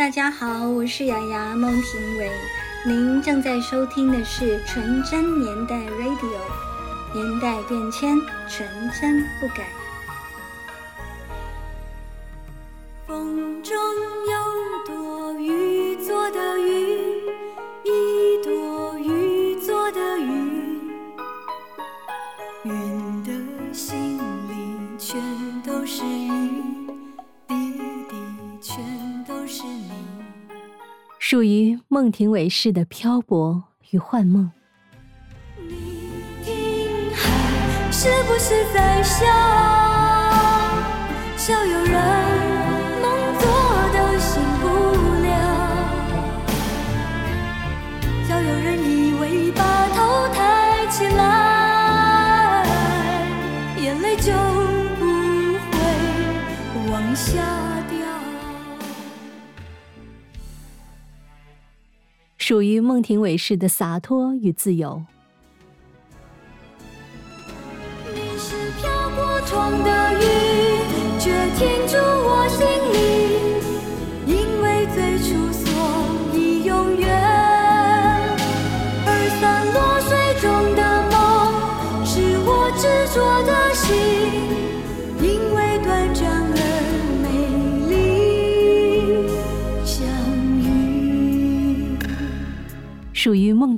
大家好，我是雅雅孟庭苇，您正在收听的是纯真年代 Radio，年代变迁，纯真不改。庭苇式的漂泊与幻梦。你听海是不是在笑？笑有人属于孟庭苇式的洒脱与自由。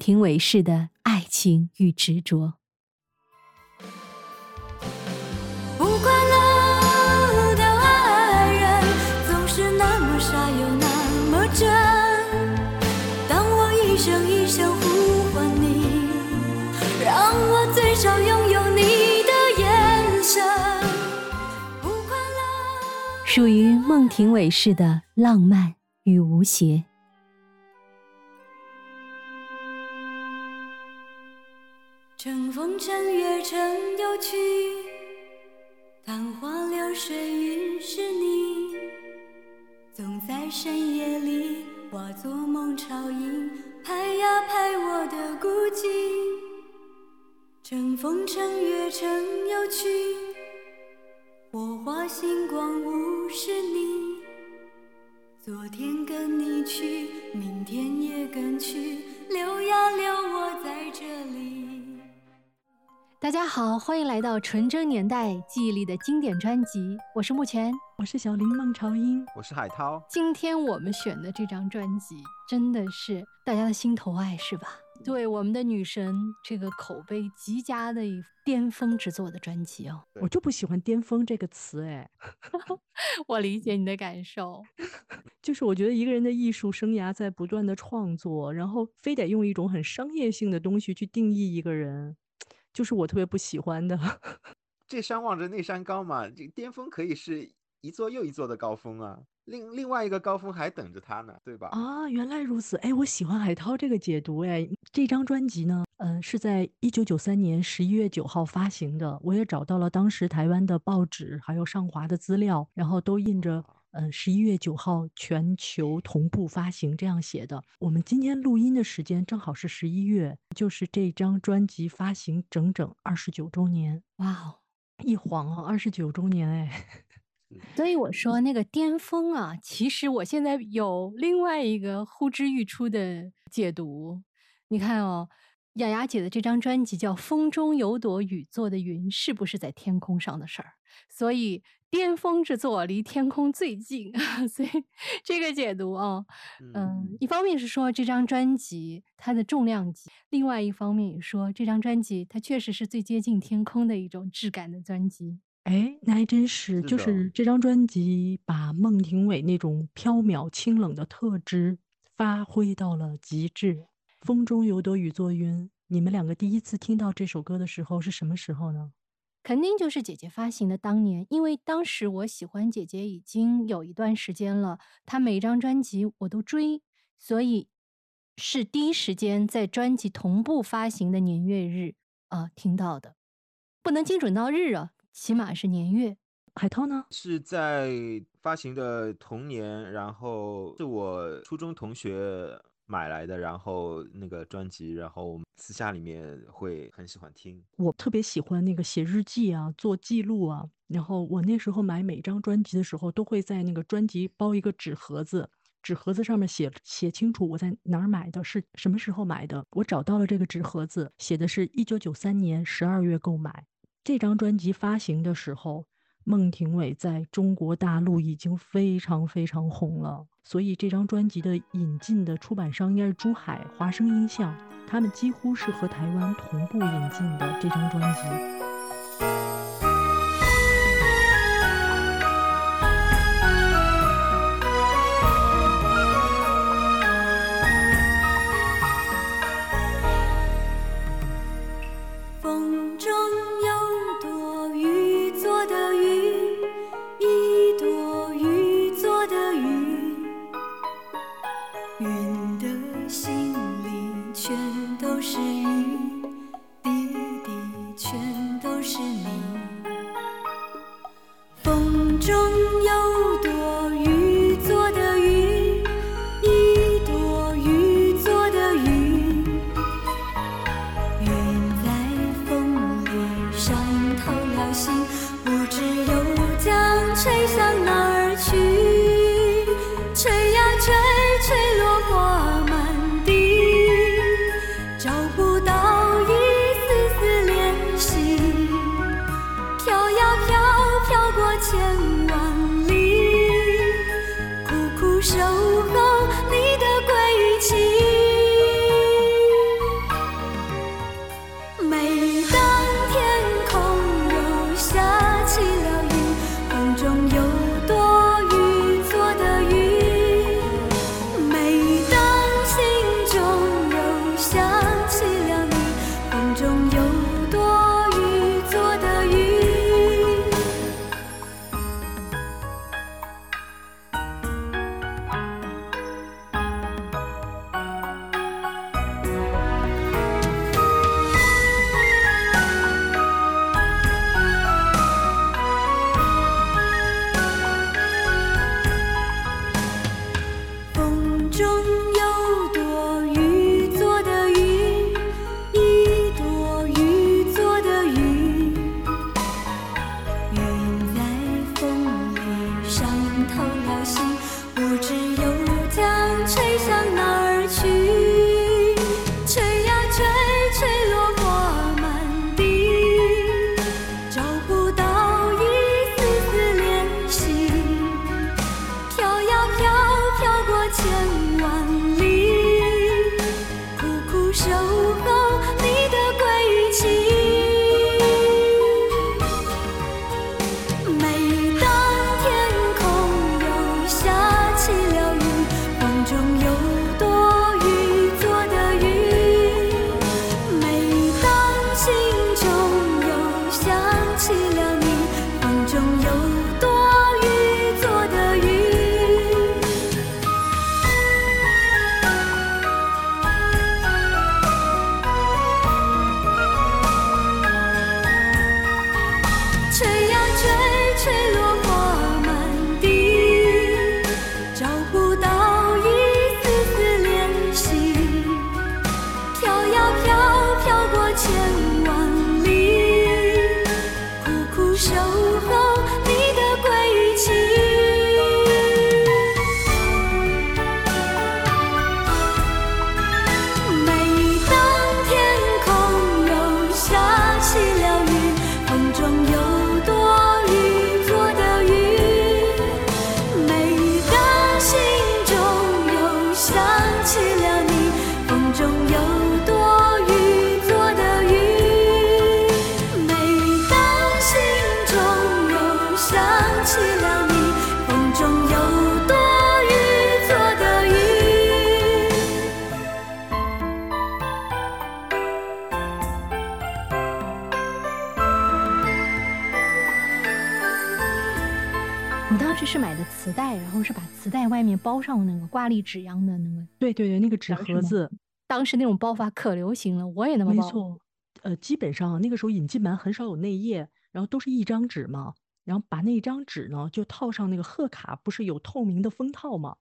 庭苇式的爱情与执着。不快乐的爱人总是那么傻又那么真。当我一声一声呼唤你，让我最少拥有你的眼神。不快乐。属于孟庭苇式的浪漫与无邪。乘月乘游去，昙花流水云是你，总在深夜里化作梦潮音，拍呀拍我的孤寂。乘风乘月乘游去，火花星光无是你。昨天跟你去，明天也跟去，留呀留我在这里。大家好，欢迎来到纯真年代记忆里的经典专辑，我是目前。我是小林孟朝英，我是海涛，今天我们选的这张专辑真的是大家的心头爱，是吧？对我们的女神这个口碑极佳的一巅峰之作的专辑哦，我就不喜欢“巅峰”这个词，哎，我理解你的感受。就是我觉得一个人的艺术生涯在不断的创作，然后非得用一种很商业性的东西去定义一个人，就是我特别不喜欢的。这山望着那山高嘛，这巅峰可以是一座又一座的高峰啊，另另外一个高峰还等着他呢，对吧？啊，原来如此，哎，我喜欢海涛这个解读，哎，这张专辑呢，嗯、是在一九九三年十一月九号发行的，我也找到了当时台湾的报纸还有上华的资料，然后都印着。嗯，十一月九号全球同步发行，这样写的。我们今天录音的时间正好是十一月，就是这张专辑发行整整二十九周年。哇哦！一晃啊，二十九周年哎。所以我说那个巅峰啊，其实我现在有另外一个呼之欲出的解读。你看哦，雅雅姐的这张专辑叫《风中有朵雨做的云》，是不是在天空上的事儿？所以巅峰之作离天空最近，所以这个解读哦，嗯，一方面是说这张专辑它的重量级，另外一方面也说这张专辑它确实是最接近天空的一种质感的专辑。哎，那还真是，是就是这张专辑把孟庭苇那种飘渺清冷的特质发挥到了极致。风中有朵雨做云，你们两个第一次听到这首歌的时候是什么时候呢？肯定就是姐姐发行的当年，因为当时我喜欢姐姐已经有一段时间了，她每一张专辑我都追，所以是第一时间在专辑同步发行的年月日啊、听到的，不能精准到日啊，起码是年月。海涛呢？是在发行的同年，然后是我初中同学买来的，然后那个专辑，然后私下里面会很喜欢听。我特别喜欢那个写日记啊，做记录啊。然后我那时候买每张专辑的时候，都会在那个专辑包一个纸盒子，纸盒子上面写写清楚我在哪儿买的，是什么时候买的。我找到了这个纸盒子，写的是一九九三年十二月购买。这张专辑发行的时候，孟庭苇在中国大陆已经非常非常红了，所以这张专辑的引进的出版商应该是珠海华声音像，他们几乎是和台湾同步引进的这张专辑。纸样的那个，对对对，那个纸盒子，当时那种包法可流行了，我也那么包。没错。呃，基本上那个时候引进版很少有内页，然后都是一张纸嘛，然后把那一张纸呢就套上那个贺卡，不是有透明的封套吗？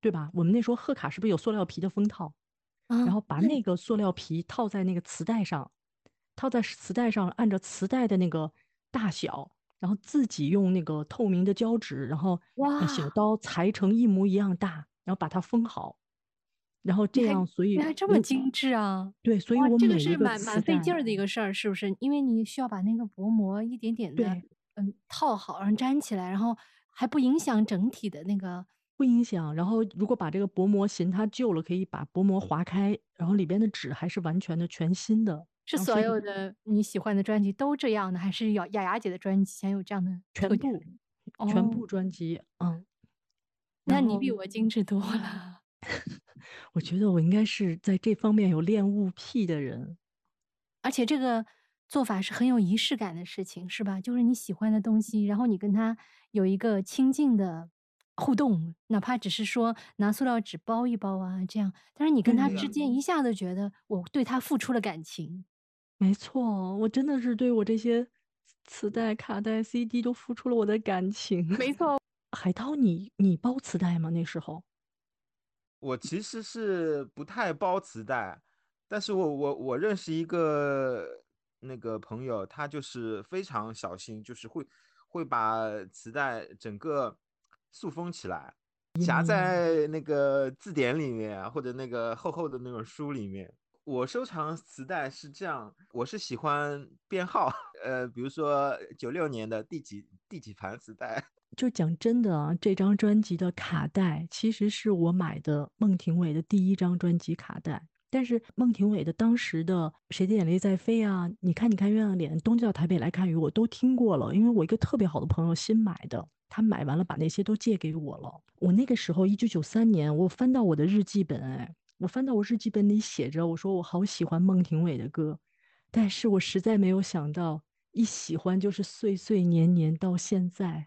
对吧？我们那时候贺卡是不是有塑料皮的封套？啊，然后把那个塑料皮套在那个磁带上，套在磁带上，按照磁带的那个大小，然后自己用那个透明的胶纸，然后呃小刀裁成一模一样大，然后把它封好，然后这样，所以你还这么精致啊！对，所以，我这个是蛮蛮费劲儿的一个事儿，是不是？因为你需要把那个薄膜一点点的，嗯，套好，然后粘起来，然后还不影响整体的那个不影响。然后如果把这个薄膜嫌它旧了，可以把薄膜划开，然后里边的纸还是完全的全新的。是所有的你喜欢的专辑都这样的，还是雅雅雅姐的专辑才有这样的全？部全哦，部专辑，嗯，那你比我精致多了。我觉得我应该是在这方面有恋物癖的人。而且这个做法是很有仪式感的事情，是吧？就是你喜欢的东西，然后你跟他有一个亲近的互动，哪怕只是说拿塑料纸包一包啊，这样，但是你跟他之间一下子觉得我对他付出了感情。没错，我真的是对我这些磁带、卡带、CD 都付出了我的感情。没 错，海涛，你你包磁带吗？那时候？我其实是不太包磁带，但是我我我认识一个那个朋友，他就是非常小心，就是会会把磁带整个塑封起来，夹在那个字典里面啊，或者那个厚厚的那种书里面。我收藏磁带是这样，我是喜欢编号，呃，比如说九六年的第几第几盘磁带，就讲真的啊，这张专辑的卡带其实是我买的孟庭苇的第一张专辑卡带，但是孟庭苇的当时的《谁的眼泪在飞》啊，你看你看月亮脸，东到台北来看雨，我都听过了，因为我一个特别好的朋友新买的，他买完了把那些都借给我了。我那个时候一九九三年，我翻到我的日记本，哎，我翻到我日记本里写着，我说我好喜欢孟庭苇的歌，但是我实在没有想到，一喜欢就是岁岁年年到现在。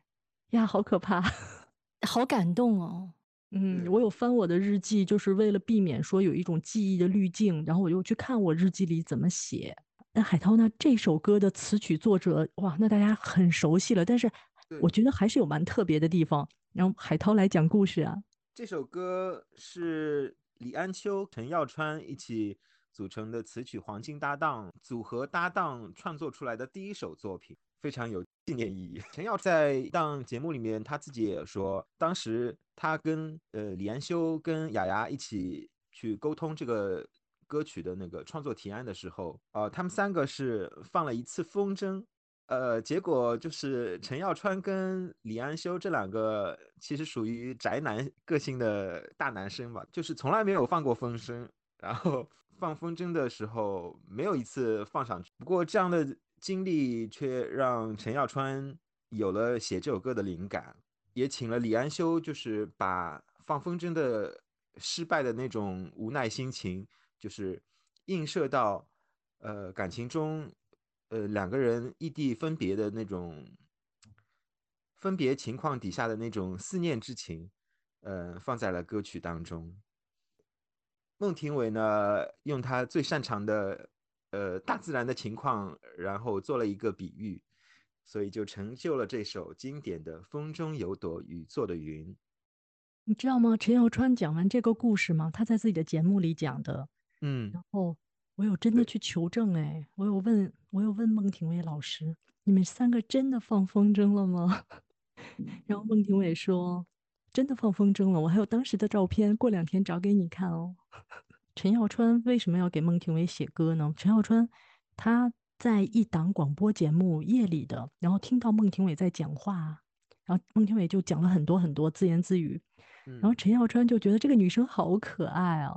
呀，好可怕！好感动哦。嗯，我有翻我的日记，就是为了避免说有一种记忆的滤镜，然后我又去看我日记里怎么写。那海涛呢？这首歌的词曲作者，哇，那大家很熟悉了，但是我觉得还是有蛮特别的地方。然后海涛来讲故事啊，这首歌是李安秋、陈耀川一起组成的词曲黄金搭档组合搭档创作出来的第一首作品，非常有纪念意义。陈耀在一档节目里面，他自己也说，当时他跟呃李安修跟雅雅一起去沟通这个歌曲的那个创作提案的时候，呃，他们三个是放了一次风筝，呃，结果就是陈耀川跟李安修这两个其实属于宅男个性的大男生吧，就是从来没有放过风筝，然后放风筝的时候没有一次放上去。不过这样的经历却让陈耀川有了写这首歌的灵感，也请了李安修，就是把放风筝的失败的那种无奈心情，就是映射到呃感情中。呃，两个人异地分别的那种分别情况底下的那种思念之情，呃，放在了歌曲当中。孟庭苇呢，用他最擅长的呃大自然的情况，然后做了一个比喻，所以就成就了这首经典的《风中有朵雨做的云》。你知道吗？陈耀川讲完这个故事吗？他在自己的节目里讲的，嗯，然后我有真的去求证，哎，我有问，我有问孟庭苇老师，你们三个真的放风筝了吗？然后孟庭苇说，真的放风筝了，我还有当时的照片，过两天找给你看哦。陈小春为什么要给孟庭苇写歌呢？陈小春他在一档广播节目夜里的，然后听到孟庭苇在讲话，然后孟庭苇就讲了很多很多自言自语，然后嗯。陈小川就觉得这个女生好可爱啊，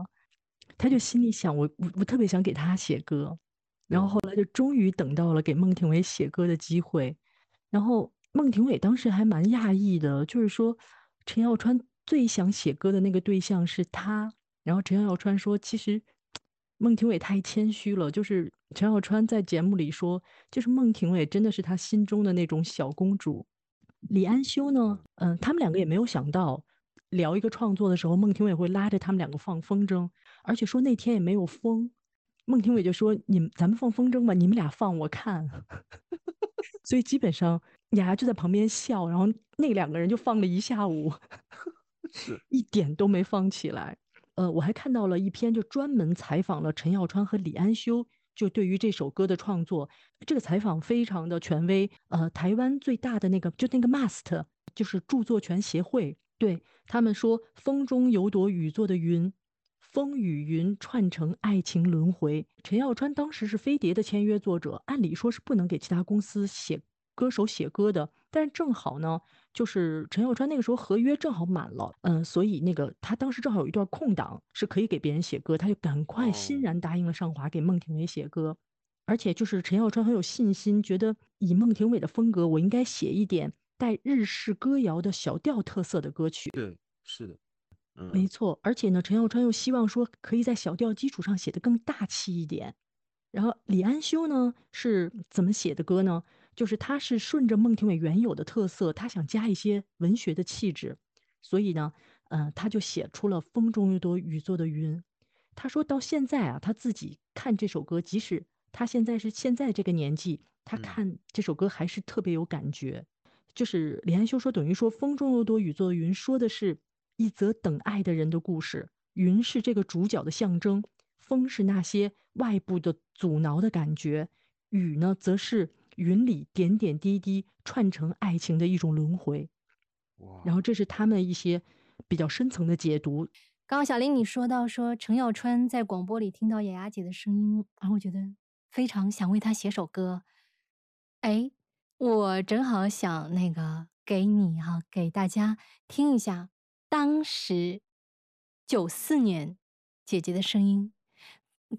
他就心里想，我我我特别想给她写歌，然后后来就终于等到了给孟庭苇写歌的机会，然后孟庭苇当时还蛮讶异的，就是说陈小川最想写歌的那个对象是他，然后陈小川说，其实孟庭苇太谦虚了，就是陈小川在节目里说，就是孟庭苇真的是他心中的那种小公主。李安修呢，嗯、他们两个也没有想到聊一个创作的时候，孟庭苇会拉着他们两个放风筝，而且说那天也没有风。孟庭苇就说：“你们咱们放风筝吧，你们俩放我看。”所以基本上雅雅就在旁边笑，然后那两个人就放了一下午，是一点都没放起来。呃，我还看到了一篇就专门采访了陈耀川和李安修，就对于这首歌的创作，这个采访非常的权威。呃，台湾最大的那个就那个 MAST 就是著作权协会，对他们说，风中有朵雨做的云，风与云串成爱情轮回。陈耀川当时是飞碟的签约作者，按理说是不能给其他公司写歌手写歌的，但是正好呢，就是陈小川那个时候合约正好满了，嗯，所以那个他当时正好有一段空档是可以给别人写歌，他就赶快欣然答应了上华给孟庭苇写歌。而且就是陈小川很有信心，觉得以孟庭苇的风格，我应该写一点带日式歌谣的小调特色的歌曲。对，是的，没错。而且呢，陈小川又希望说可以在小调基础上写得更大气一点。然后李安修呢是怎么写的歌呢？就是他是顺着孟庭苇原有的特色，他想加一些文学的气质，所以呢，嗯，他就写出了《风中有朵雨做的云》。他说到现在啊，他自己看这首歌，即使他现在是现在这个年纪，他看这首歌还是特别有感觉。就是李安修说，等于说“风中有朵雨做的云”，说的是一则等爱的人的故事。云是这个主角的象征，风是那些外部的阻挠的感觉，雨呢，则是云里点点滴滴串成爱情的一种轮回。然后这是他们一些比较深层的解读。刚刚小林你说到说陈耀川在广播里听到雅雅姐的声音，然后我觉得。非常想为她写首歌，哎，我正好想那个给你哈，给大家听一下当时九四年姐姐的声音，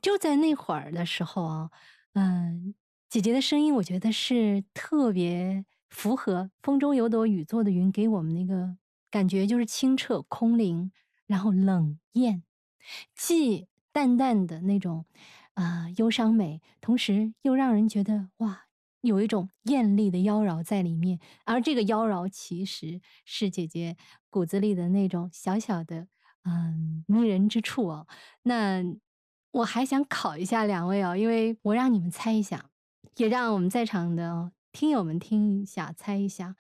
就在那会儿的时候啊，嗯，姐姐的声音我觉得是特别符合《风中有朵雨做的云》给我们那个感觉，就是清澈空灵，然后冷艳，既淡淡的那种。啊，忧伤美，同时又让人觉得哇，有一种艳丽的妖娆在里面。而这个妖娆其实是姐姐骨子里的那种小小的嗯迷人之处哦。那我还想考一下两位哦，因为我让你们猜一下，也让我们在场的听友们听一下，猜一下，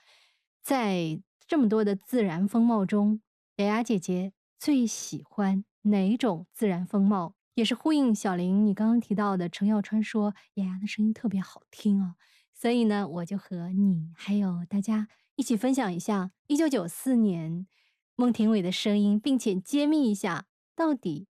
在这么多的自然风貌中，雅雅姐姐最喜欢哪种自然风貌？也是呼应小林你刚刚提到的，陈耀川说雅雅的声音特别好听啊，所以呢，我就和你还有大家一起分享一下一九九四年孟庭苇的声音，并且揭秘一下到底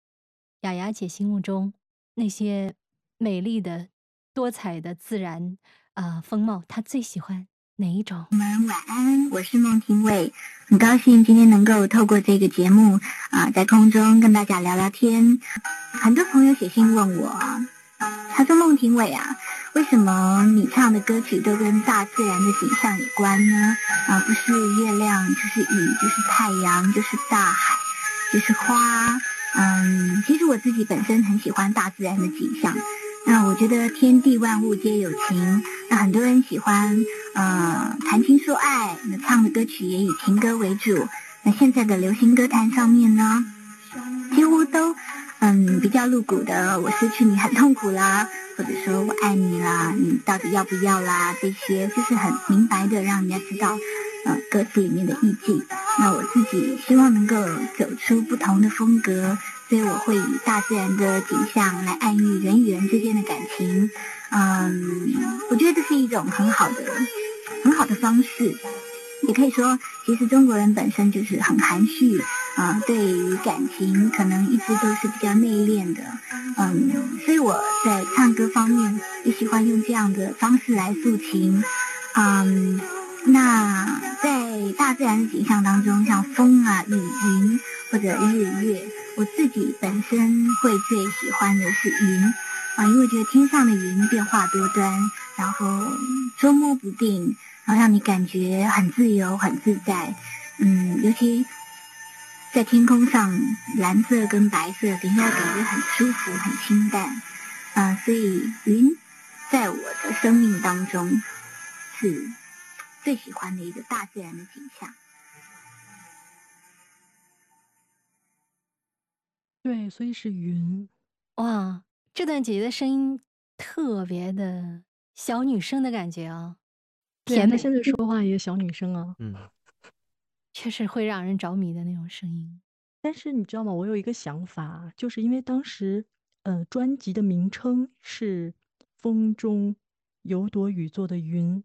雅雅姐心目中那些美丽的、多彩的自然啊风貌，他最喜欢。哪一种？我们晚安，我是孟庭苇，很高兴今天能够透过这个节目啊，在空中跟大家聊聊天。很多朋友写信问我，他说孟庭苇啊，为什么你唱的歌曲都跟大自然的景象有关呢？啊，不是月亮，就是雨，就是太阳，就是大海，就是花。嗯，其实我自己本身很喜欢大自然的景象。那我觉得天地万物皆有情，那很多人喜欢呃谈情说爱，那唱的歌曲也以情歌为主。那现在的流行歌坛上面呢，几乎都嗯比较露骨的，我失去你很痛苦啦，或者说我爱你啦，你到底要不要啦？这些就是很明白的让人家知道呃歌词里面的意境。那我自己希望能够走出不同的风格。所以我会以大自然的景象来暗喻人与人之间的感情，嗯，我觉得这是一种很好的、很好的方式。也可以说，其实中国人本身就是很含蓄，啊，对于感情可能一直都是比较内敛的，嗯，所以我在唱歌方面也喜欢用这样的方式来抒情，嗯，那在大自然的景象当中，像风啊、雨、云或者日月。我自己本身会最喜欢的是云啊，因为觉得天上的云变化多端，然后捉摸不定，然后让你感觉很自由、很自在。嗯，尤其在天空上，蓝色跟白色给人家感觉很舒服、很清淡。啊，所以云在我的生命当中是最喜欢的一个大自然的景象。对，所以是云。哇，这段姐姐的声音特别的小女生的感觉啊，甜的，现在说话也小女生啊，嗯，确实会让人着迷的那种声音。但是你知道吗？我有一个想法，就是因为当时，呃，专辑的名称是《风中有朵雨做的云》，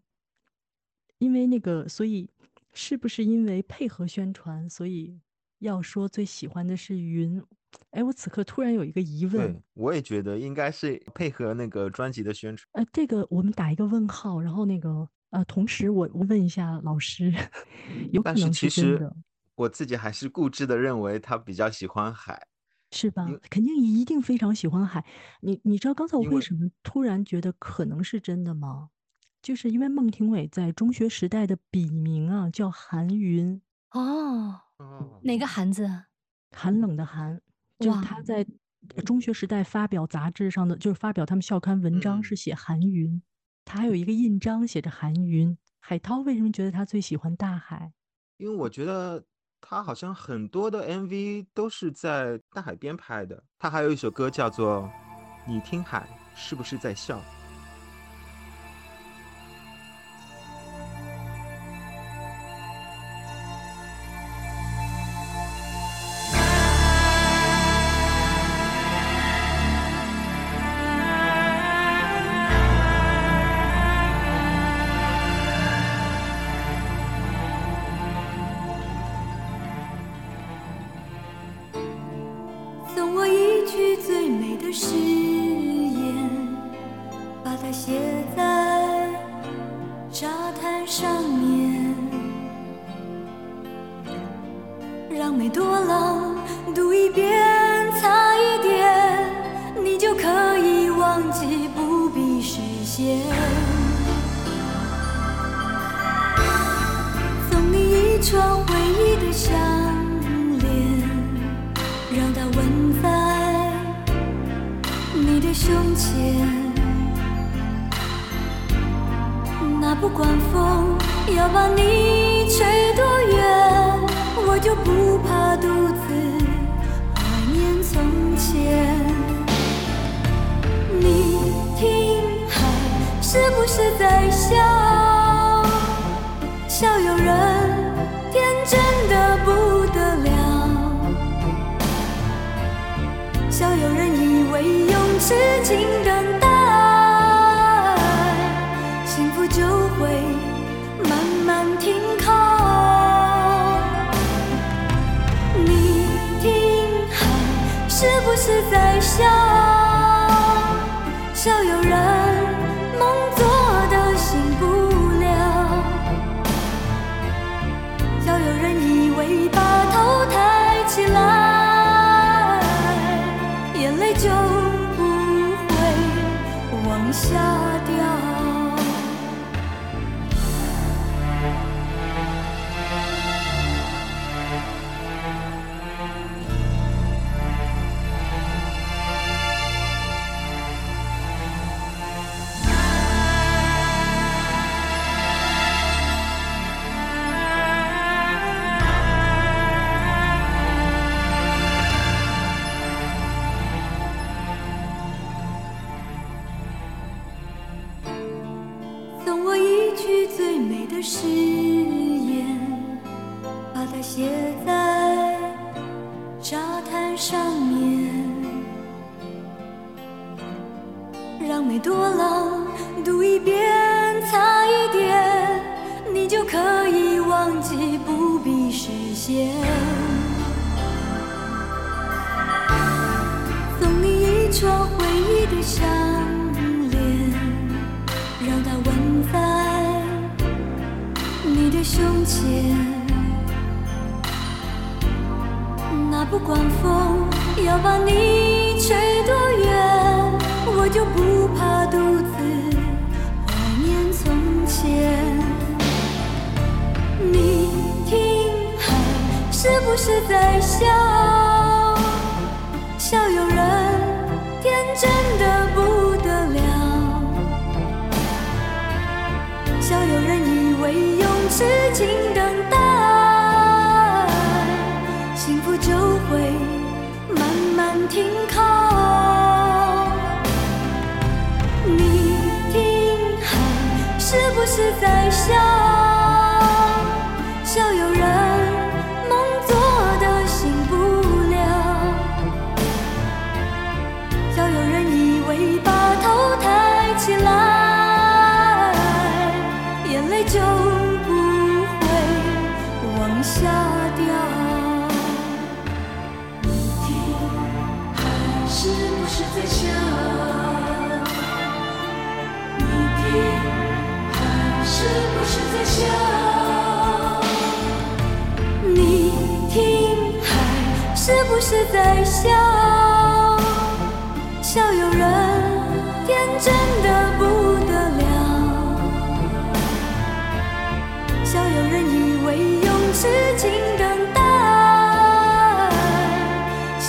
因为那个，所以是不是因为配合宣传，所以要说最喜欢的是云？哎，我此刻突然有一个疑问对，，我也觉得应该是配合那个专辑的宣传。呃，这个我们打一个问号，然后那个呃，同时我我问一下老师，有可但是能其实是真的，我自己还是固执的认为他比较喜欢海，是吧？肯定一定非常喜欢海。你你知道刚才我为为什么突然觉得可能是真的吗？就是因为孟庭苇在中学时代的笔名啊叫韩云，哦，哦，哪个韩字啊？寒冷的寒，就是他在呃中学时代发表杂志上的，就是发表他们校刊文章是嗯写韩云，他还有一个印章写着韩云。海涛为什么觉得他最喜欢大海？因为我觉得他好像很多的 MV 都是在大海边拍的。他还有一首歌叫做《你听海是不是在笑》。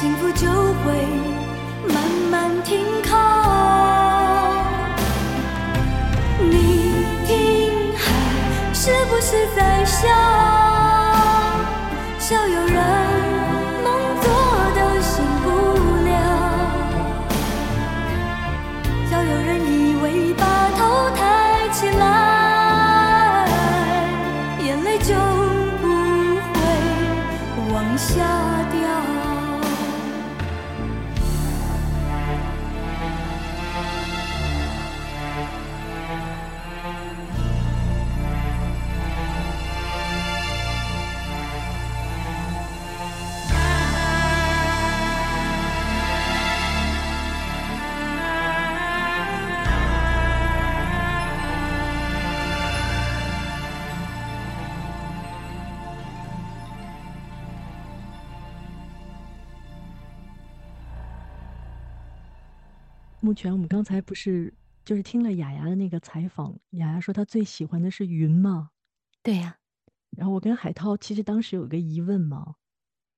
幸福就会慢慢停靠。你听，海是不是在笑？笑有人我们刚才不是就是听了雅雅的那个采访，雅雅说她最喜欢的是云嘛，对呀、然后我跟海涛其实当时有个疑问嘛，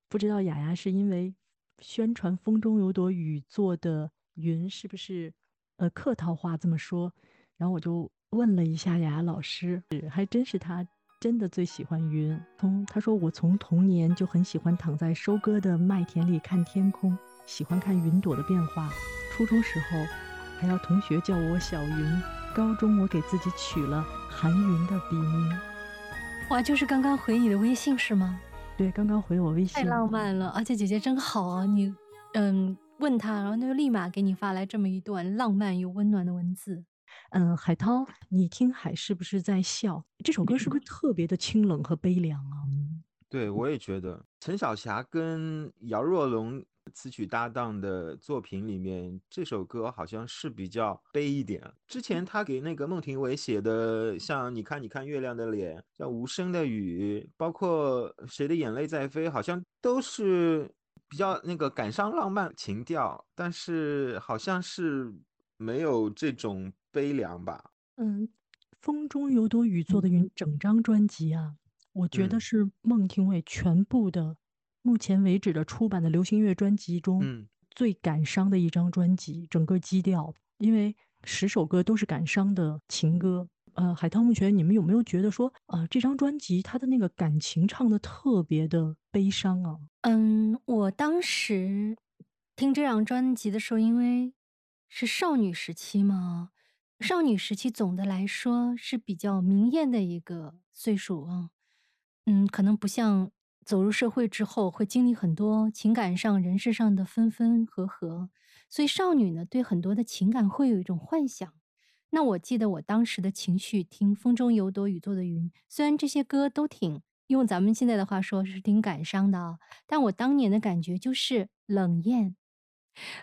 不知道雅雅是因为宣传风中有朵雨做的云是不是呃客套话这么说，然后我就问了一下雅雅老师，还真是她真的最喜欢云。从她说我从童年就很喜欢躺在收割的麦田里看天空，喜欢看云朵的变化。初中时候还要同学叫我小云，高中我给自己取了韩云的笔名。哇，就是刚刚回你的微信是吗？对，刚刚回我微信，太浪漫了，而且姐姐真好啊！你嗯问她，然后她就立马给你发来这么一段浪漫又温暖的文字。嗯，海涛，你听海是不是在笑？这首歌是不是特别的清冷和悲凉啊？对，我也觉得陈小霞跟姚若龙词曲搭档的作品里面，这首歌好像是比较悲一点。之前他给那个孟庭苇写的，像《你看你看月亮的脸》、像《无声的雨》，包括《谁的眼泪在飞》，好像都是比较那个感伤浪漫情调，但是好像是没有这种悲凉吧。嗯，风中有朵雨做的云整张专辑啊，我觉得嗯是孟庭苇全部的目前为止的出版的流行乐专辑中嗯最感伤的一张专辑，整个基调，因为十首歌都是感伤的情歌。呃，海涛目前你们有没有觉得说，啊、这张专辑它的那个感情唱的特别的悲伤啊？嗯，我当时听这张专辑的时候，因为是少女时期嘛，少女时期总的来说是比较明艳的一个岁数啊。嗯，可能不像走入社会之后会经历很多情感上、人事上的分分合合，所以少女呢对很多的情感会有一种幻想。那我记得我当时的情绪，听《风中有朵雨做的云》，虽然这些歌都挺用咱们现在的话说是挺感伤的啊，但我当年的感觉就是冷艳，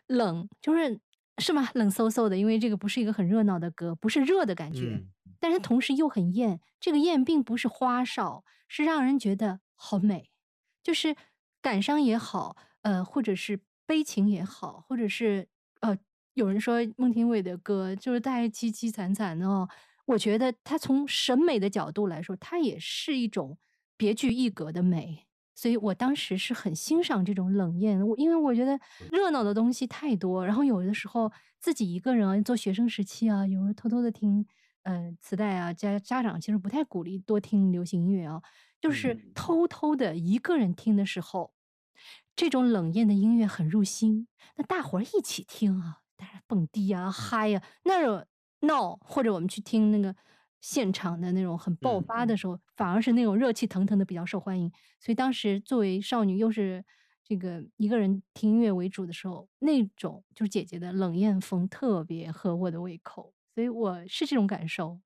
冷就是是吗？冷飕飕的，因为这个不是一个很热闹的歌，不是热的感觉，嗯但是同时又很艳。这个艳并不是花哨，是让人觉得好美，就是感伤也好，呃，或者是悲情也好，或者是呃，有人说孟庭苇的歌就是带凄凄惨惨的哦。我觉得它从审美的角度来说，它也是一种别具一格的美。所以我当时是很欣赏这种冷艳，我因为我觉得热闹的东西太多，然后有的时候自己一个人啊，做学生时期啊，有时候偷偷的听呃磁带啊，家家长其实不太鼓励多听流行音乐啊，就是嗯偷偷的一个人听的时候，这种冷艳的音乐很入心，那大伙儿一起听啊，大家蹦迪啊、嗨呀、那种闹，或者我们去听那个现场的那种很爆嗯发的时候，反而是那种热气腾腾的比较受欢迎。所以当时作为少女，又是这个一个人听音乐为主的时候，那种就是姐姐的冷艳风特别合我的胃口，所以我是这种感受。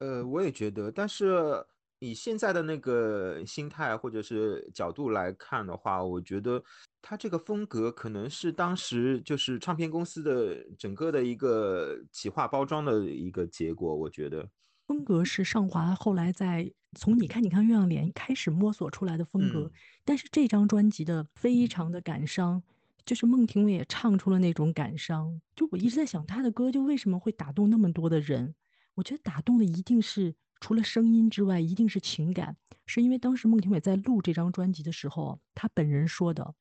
呃，我也觉得，但是以现在的那个心态或者是角度来看的话，我觉得他这个风格可能是当时就是唱片公司的整个的一个企划包装的一个结果。我觉得风格是上华后来在从你看你看月亮脸开始摸索出来的风格，嗯但是这张专辑的非常的感伤，就是孟庭苇也唱出了那种感伤。就我一直在想，他的歌就为什么会打动那么多的人？我觉得打动的一定是除了声音之外，一定是情感，是因为当时孟庭苇在录这张专辑的时候，他本人说的，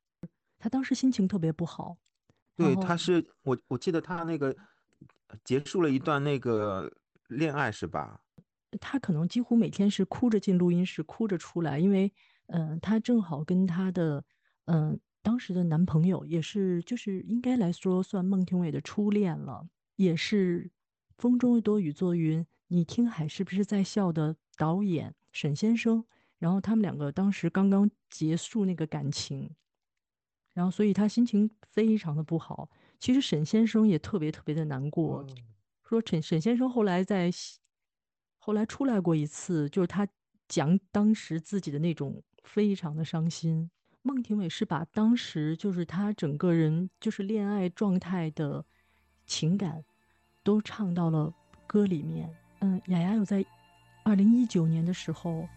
他当时心情特别不好。对，后他是我我记得他那个呃结束了一段那个恋爱是吧？她可能几乎每天是哭着进录音室，哭着出来，因为，嗯、她正好跟她的，嗯、当时的男朋友也是，就是应该来说算孟庭苇的初恋了，也是《风中有朵雨做云》，你听海是不是在笑的导演沈先生，然后他们两个当时刚刚结束那个感情，然后所以他心情非常的不好。其实沈先生也特别特别的难过，哦说沈沈先生后来在后来出来过一次，就是他讲当时自己的那种非常的伤心。孟庭苇是把当时就是他整个人就是恋爱状态的情感都唱到了歌里面。嗯，雅雅有在二零一九年的时候，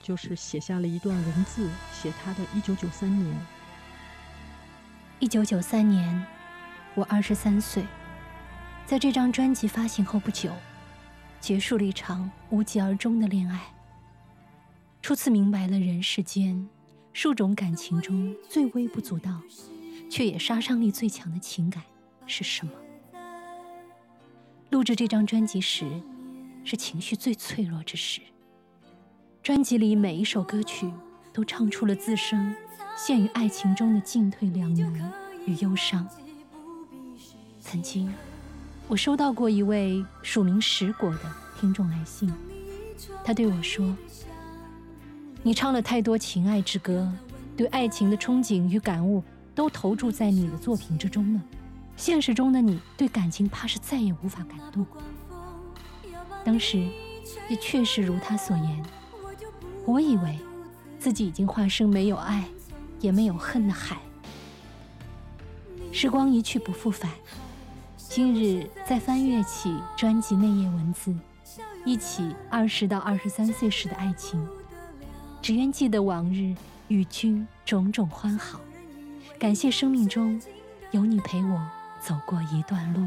就是写下了一段文字，写他的一九九三年。一九九三年，我二十三岁，在这张专辑发行后不久，结束了一场无疾而终的恋爱。初次明白了人世间数种感情中最微不足道，却也杀伤力最强的情感是什么。录制这张专辑时，是情绪最脆弱之时。专辑里每一首歌曲都唱出了自身陷于爱情中的进退两难与忧伤。曾经，我收到过一位署名石果的听众来信，他对我说：“你唱了太多情爱之歌，对爱情的憧憬与感悟都投注在你的作品之中了。现实中的你对感情怕是再也无法感动。”当时，也确实如他所言，我以为自己已经化身没有爱，也没有恨的海。时光一去不复返，今日再翻阅起专辑内页文字，一起二十到二十三岁时的爱情，只愿记得往日与君种种欢好，感谢生命中有你陪我走过一段路。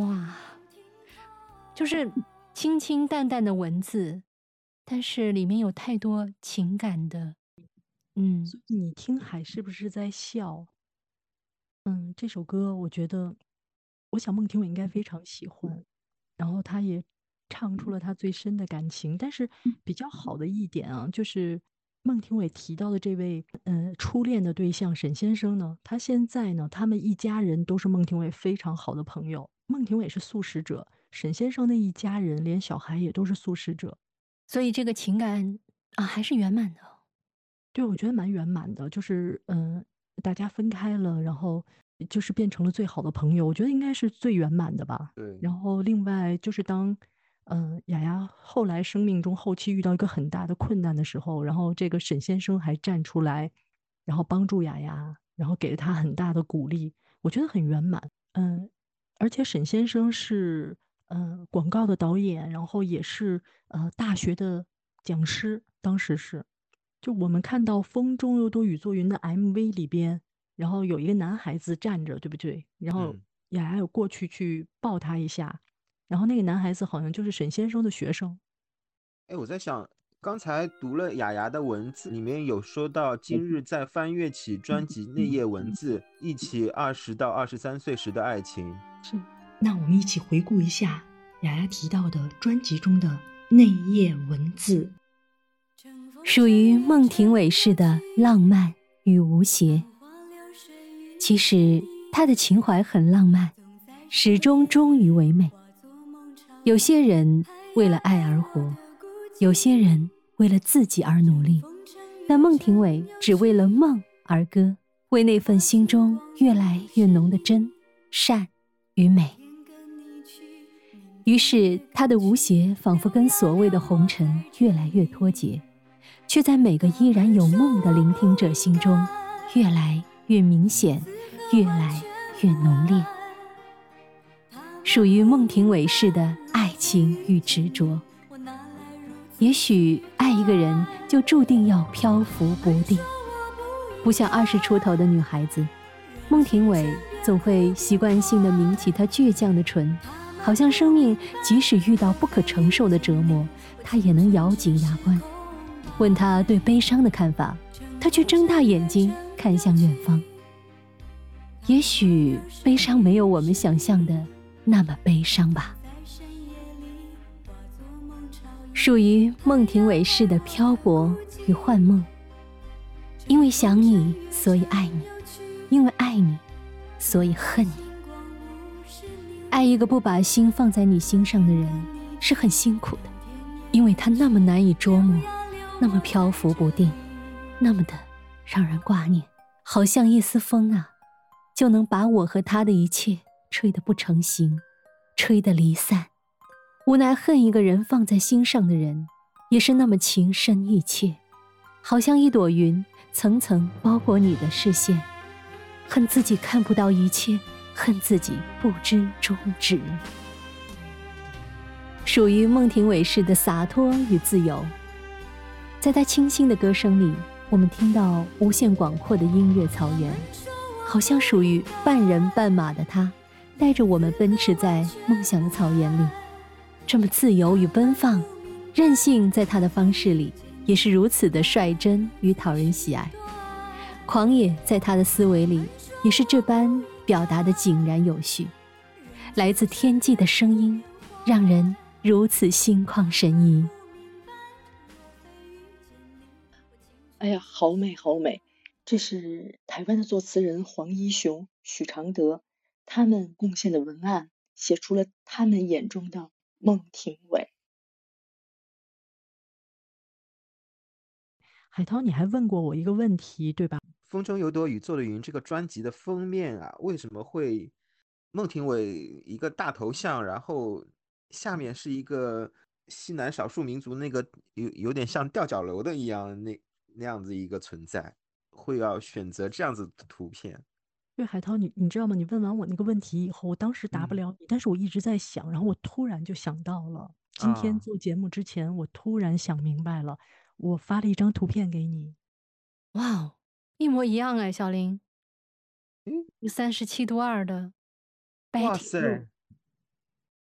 哇，就是清清淡淡的文字，但是里面有太多情感的，嗯，所以你听海是不是在笑？嗯，这首歌我觉得，我想孟庭苇应该非常喜欢，然后他也唱出了他最深的感情。但是比较好的一点啊，就是孟庭苇提到的这位呃初恋的对象沈先生呢，他现在呢，他们一家人都是孟庭苇非常好的朋友。孟庭苇是素食者，沈先生那一家人连小孩也都是素食者。所以这个情感啊还是圆满的。对，我觉得蛮圆满的，就是嗯、呃大家分开了，然后就是变成了最好的朋友，我觉得应该是最圆满的吧。对，然后另外就是当，嗯、雅雅后来生命中后期遇到一个很大的困难的时候，然后这个沈先生还站出来，然后帮助雅雅，然后给了她很大的鼓励，我觉得很圆满。嗯，而且沈先生是呃广告的导演，然后也是呃大学的讲师，当时是。就我们看到《风中有朵雨做云》的 MV 里边，然后有一个男孩子站着，对不对？然后嗯雅雅有过去去抱他一下，然后那个男孩子好像就是沈先生的学生。哎，我在想，刚才读了雅雅的文字，里面有说到今日再翻阅起专辑那页文字，忆起二十到二十三岁时的爱情。是，那我们一起回顾一下雅雅提到的专辑中的内页文字。属于孟庭苇式的浪漫与无邪。其实他的情怀很浪漫，始终忠于唯美。有些人为了爱而活，有些人为了自己而努力，但孟庭苇只为了梦而歌，为那份心中越来越浓的真、善与美。于是他的无邪仿佛跟所谓的红尘越来越脱节，却在每个依然有梦的聆听者心中，越来越明显，越来越浓烈。属于孟庭苇式的爱情与执着。也许爱一个人就注定要漂浮不定，不像二十出头的女孩子，孟庭苇总会习惯性的抿起她倔强的唇，好像生命即使遇到不可承受的折磨，他也能咬紧牙关。问他对悲伤的看法，他却睁大眼睛看向远方。也许悲伤没有我们想象的。那么悲伤吧，属于孟庭苇式的漂泊与幻梦。因为想你，所以爱你；因为爱你，所以恨你。爱一个不把心放在你心上的人，是很辛苦的，因为他那么难以捉摸，那么漂浮不定，那么的让人挂念，好像一丝风啊，就能把我和他的一切。吹得不成形，吹得离散。无奈恨一个人放在心上的人，也是那么情深意切，好像一朵云层层包裹你的视线。恨自己看不到一切，恨自己不知终止。属于孟庭苇式的洒脱与自由，在他清新的歌声里，我们听到无限广阔的音乐草原，好像属于半人半马的他。带着我们奔驰在梦想的草原里，这么自由与奔放，任性在他的方式里也是如此的率真与讨人喜爱，狂野在他的思维里也是这般表达的井然有序，来自天际的声音，让人如此心旷神怡。哎呀，好美好美！这是台湾的作词人黄一雄、许常德。他们贡献的文案写出了他们眼中的孟庭苇。海涛，你还问过我一个问题，对吧？《风中有朵雨做的云》这个专辑的封面啊，为什么会孟庭苇一个大头像，然后下面是一个西南少数民族那个有有点像吊脚楼的一样那那样子一个存在，会要选择这样子的图片？对海涛，你你知道吗？你问完我那个问题以后，我当时答不了你，但是我一直在想，然后我突然就想到了，今天做节目之前，我突然想明白了，我发了一张图片给你。哇哦，一模一样哎，小林，嗯，三十七度二的，哇塞，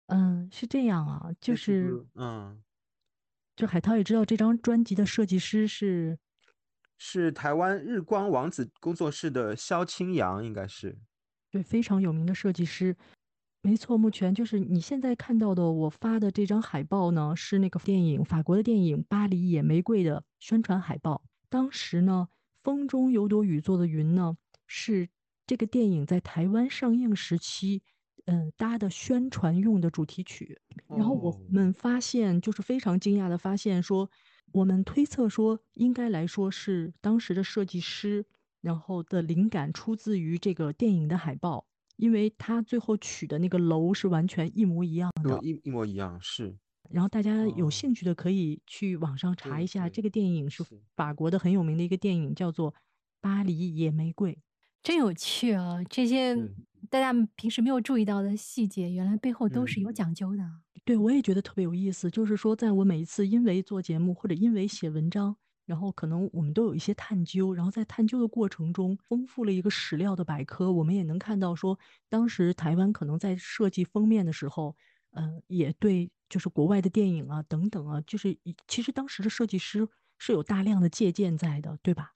嗯，是这样啊，就是，嗯，就海涛也知道这张专辑的设计师是。是台湾日光王子工作室的肖清扬，应该是对非常有名的设计师。没错，目前就是你现在看到的我发的这张海报呢，是那个电影法国的电影《巴黎野玫瑰》的宣传海报。当时呢，风中有朵雨做的云呢，是这个电影在台湾上映时期，嗯，搭的宣传用的主题曲。然后我们发现，就是非常惊讶的发现说。我们推测说，应该来说是当时的设计师，然后的灵感出自于这个电影的海报，因为他最后取的那个楼是完全一模一样的，一一模一样是。然后大家有兴趣的可以去网上查一下，这个电影是法国的很有名的一个电影，叫做《巴黎野玫瑰》，真有趣啊！这些大家平时没有注意到的细节，原来背后都是有讲究的。对，我也觉得特别有意思。就是说，在我每一次因为做节目或者因为写文章，然后可能我们都有一些探究，然后在探究的过程中，丰富了一个史料的百科。我们也能看到说，当时台湾可能在设计封面的时候，嗯，也对，就是国外的电影啊等等啊，就是其实当时的设计师是有大量的借鉴在的，对吧？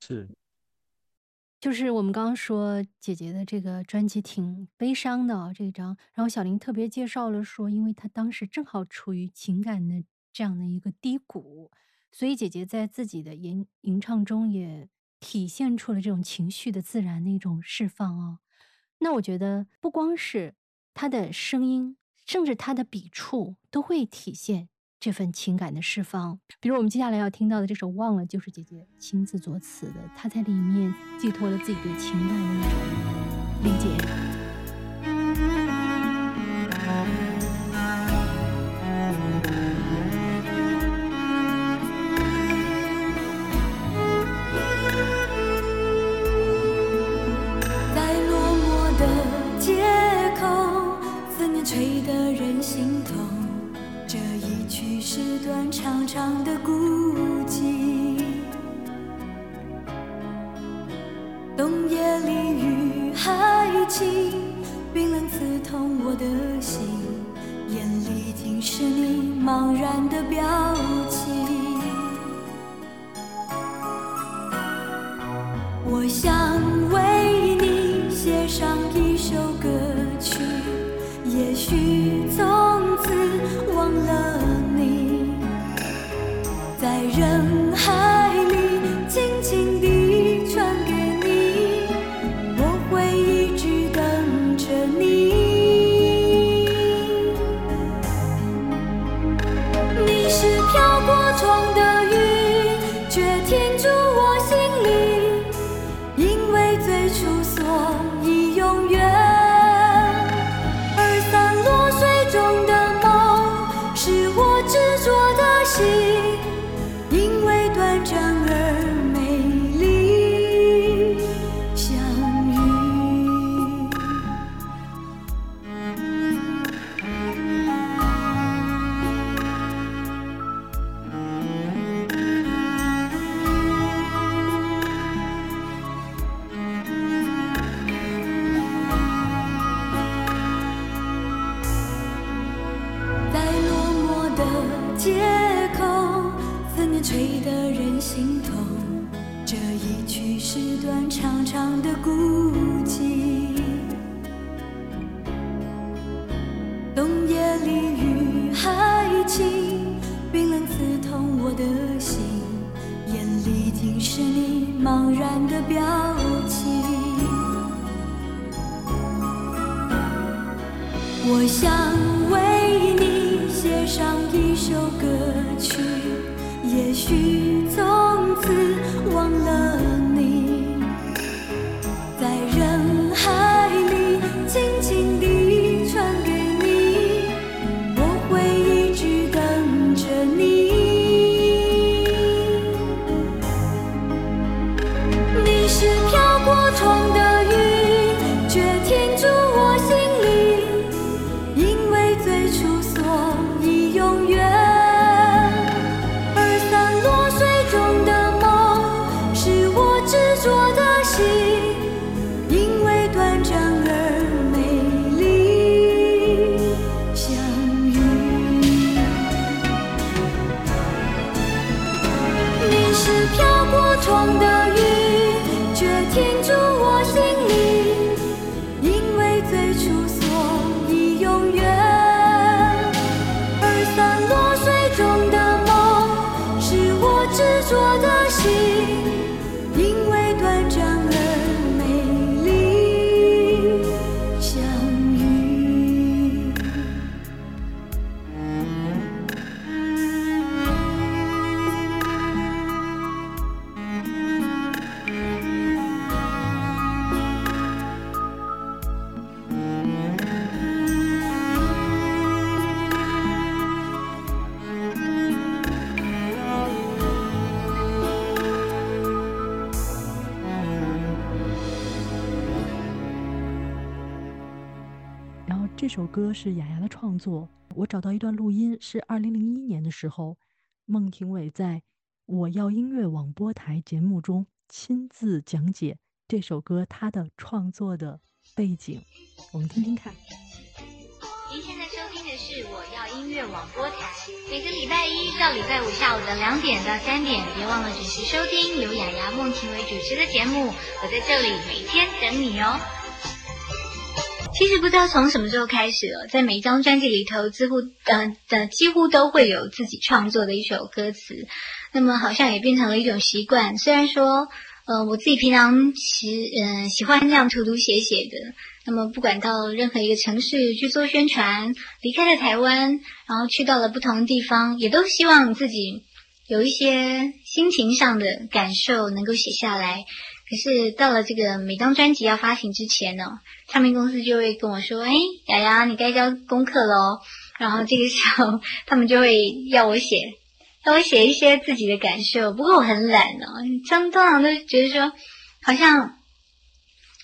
是。就是我们刚刚说姐姐的这个专辑挺悲伤的这一张，然后小林特别介绍了说，因为她当时正好处于情感的这样的一个低谷，所以姐姐在自己的吟吟唱中也体现出了这种情绪的自然的一种释放啊。那我觉得不光是她的声音，甚至他的笔触都会体现。这份情感的释放，比如我们接下来要听到的这首《忘了》，就是姐姐亲自作词的，她在里面寄托了自己对情感的一种理解。段长长的孤寂。冬夜里雨还倾，冰冷刺痛我的心，眼里尽是你茫然的表情。我想这首歌是雅雅的创作，我找到一段录音，是二零零一年的时候，孟庭苇在《我要音乐》网播台节目中亲自讲解这首歌他的创作的背景，我们听听看。您现在收听的是我要音乐广播台，每个礼拜一到礼拜五下午的两点到三点，别忘了准时收听由雅雅、孟庭苇主持的节目，我在这里每天等你哦。其实不知道从什么时候开始了，在每一张专辑里头，几乎呃呃几乎都会有自己创作的一首歌词，那么好像也变成了一种习惯。虽然说，呃，我自己平常其嗯、喜欢这样涂涂写写的，那么不管到任何一个城市去做宣传，离开了台湾，然后去到了不同的地方，也都希望自己有一些心情上的感受能够写下来。可是到了这个每张专辑要发行之前呢，唱片公司就会跟我说：“哎，雅雅，你该交功课喽。”然后这个时候他们就会要我写，要我写一些自己的感受。不过我很懒哦，他们通常都觉得说，好像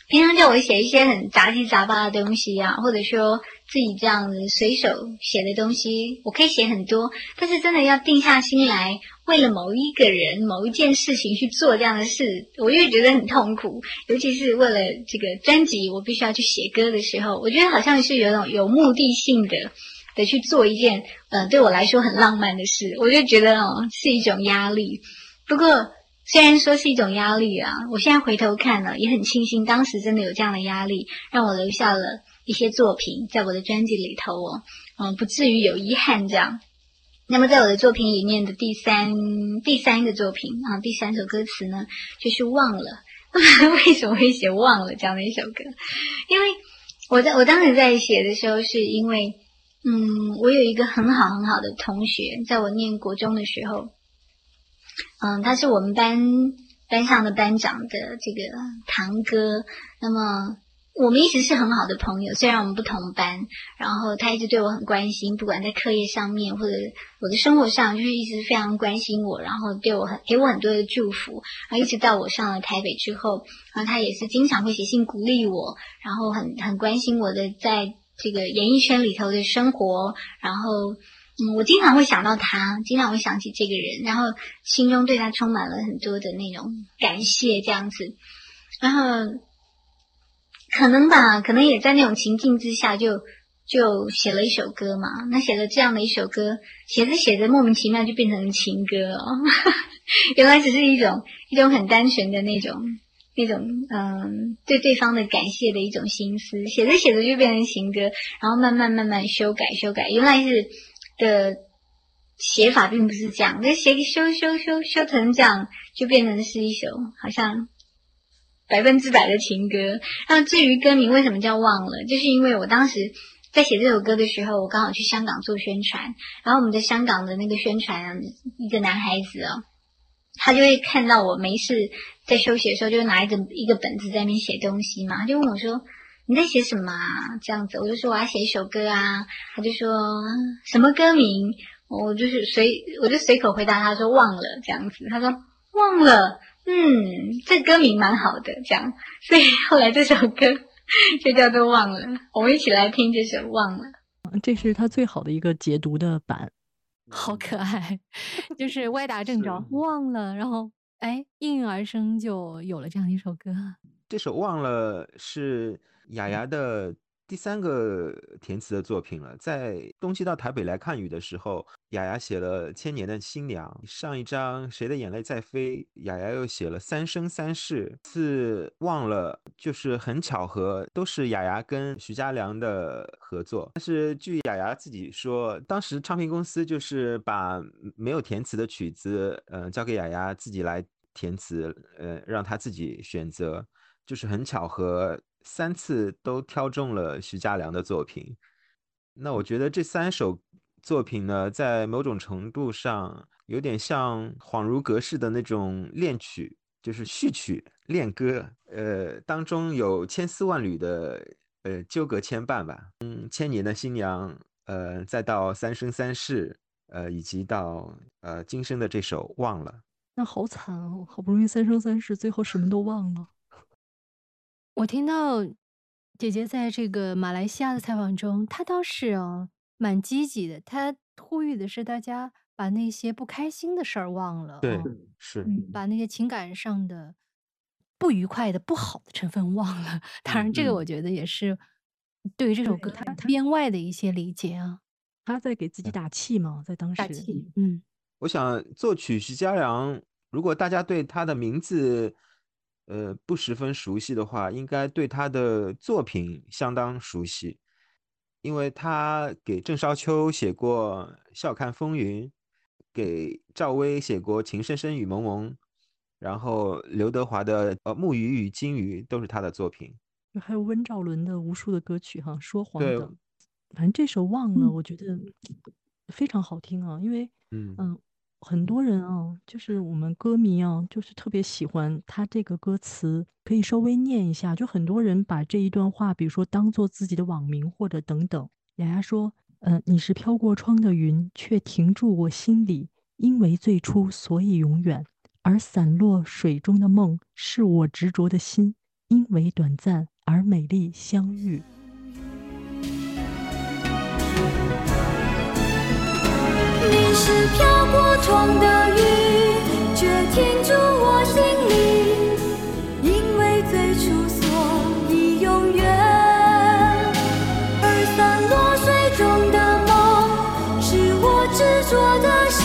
平常叫我写一些很杂七杂八的东西啊，或者说自己这样子随手写的东西，我可以写很多。但是真的要定下心来，为了某一个人、某一件事情去做这样的事，我越觉得很痛苦。尤其是为了这个专辑，我必须要去写歌的时候，我觉得好像是有种有目的性的的去做一件，呃，对我来说很浪漫的事，我就觉得哦是一种压力。不过。虽然说是一种压力啊，我现在回头看了，也很庆幸当时真的有这样的压力，让我留下了一些作品在我的专辑里头哦，嗯，不至于有遗憾这样。那么在我的作品里面的第三第三个作品啊，第三首歌词呢，就是忘了。为什么会写忘了这样的一首歌？因为我在我当时在写的时候，是因为嗯，我有一个很好很好的同学，在我念国中的时候。嗯，他是我们班班上的班长的这个堂哥。那么我们一直是很好的朋友，虽然我们不同班。然后他一直对我很关心，不管在课业上面或者我的生活上，就是一直非常关心我，然后对我很给我很多的祝福。然后一直到我上了台北之后，然后他也是经常会写信鼓励我，然后很很关心我的在这个演艺圈里头的生活，然后。嗯，我经常会想到他，经常会想起这个人，然后心中对他充满了很多的那种感谢，这样子。然后可能吧，可能也在那种情境之下，就就写了一首歌嘛。那写了这样的一首歌，写着写着莫名其妙就变成情歌哦。原来只是一种一种很单纯的那种那种嗯对对方的感谢的一种心思，写着写着就变成情歌，然后慢慢慢慢修改修改，原来是。的写法并不是这样，那写修修修修成这样，就变成是一首好像百分之百的情歌。那至于歌名为什么叫忘了，就是因为我当时在写这首歌的时候，我刚好去香港做宣传，然后我们在香港的那个宣传，一个男孩子哦，他就会看到我没事在休息的时候，就拿一个一个本子在那边写东西嘛，他就问我说。你在写什么啊？这样子，我就说我要写一首歌啊。他就说什么歌名？我就是随我就随口回答他说忘了这样子。他说忘了，嗯，这歌名蛮好的，这样。所以后来这首歌 就叫做忘了。我们一起来听这首忘了。这是他最好的一个解读的版，好可爱，就是歪打正着，忘了，然后哎应运而生，就有了这样一首歌。这首忘了是。雅雅的第三个填词的作品了，在冬季到台北来看雨的时候，雅雅写了《千年的新娘》。上一张《谁的眼泪在飞》，雅雅又写了《三生三世》。是忘了，就是很巧合，都是雅雅跟徐佳良的合作。但是据雅雅自己说，当时唱片公司就是把没有填词的曲子，嗯，交给雅雅自己来填词，呃，让她自己选择，就是很巧合。三次都挑中了徐佳良的作品，那我觉得这三首作品呢，在某种程度上有点像恍如隔世的那种恋曲，就是序曲恋歌，呃，当中有千丝万缕的呃纠葛牵绊吧。嗯，千年的新娘，呃，再到三生三世，呃，以及到呃今生的这首忘了，那好惨哦，好不容易三生三世，最后什么都忘了。我听到姐姐在这个马来西亚的采访中，她倒是哦蛮积极的。他呼吁的是大家把那些不开心的事儿忘了，对，是把那些情感上的不愉快的、不好的成分忘了。当然，这个我觉得也是对于这首歌它编外的一些理解啊。他在给自己打气嘛，在当时，打气。嗯，我想作曲徐佳良，如果大家对他的名字。呃，不十分熟悉的话，应该对他的作品相当熟悉，因为他给郑少秋写过《笑看风云》，给赵薇写过《情深深雨蒙蒙》，然后刘德华的《呃木鱼与金鱼》都是他的作品，还有温兆伦的无数的歌曲哈，说谎的，反正这首忘了，我觉得非常好听啊，因为嗯。嗯。很多人啊，就是我们歌迷啊，就是特别喜欢他这个歌词，可以稍微念一下，就很多人把这一段话，比如说当做自己的网名或者等等。雅雅说，呃，你是飘过窗的云，却停住我心里。因为最初，所以永远，而散落水中的梦，是我执着的心，因为短暂而美丽相遇。是飘过窗的雨，却停住我心里，因为最初，所以永远。而散落水中的梦，是我执着的心，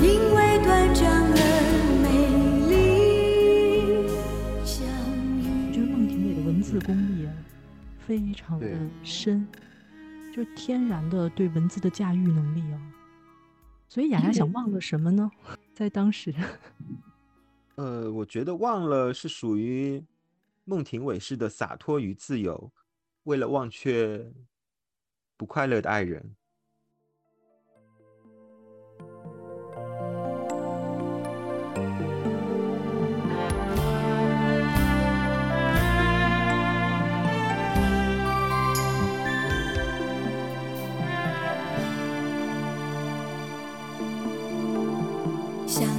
因为短暂而美丽。觉得孟庭苇的文字功力啊，非常的深，就天然的对文字的驾驭能力啊。所以雅雅想忘了什么呢？在当时 呃我觉得忘了是属于孟庭苇式的洒脱与自由为了忘却不快乐的爱人。想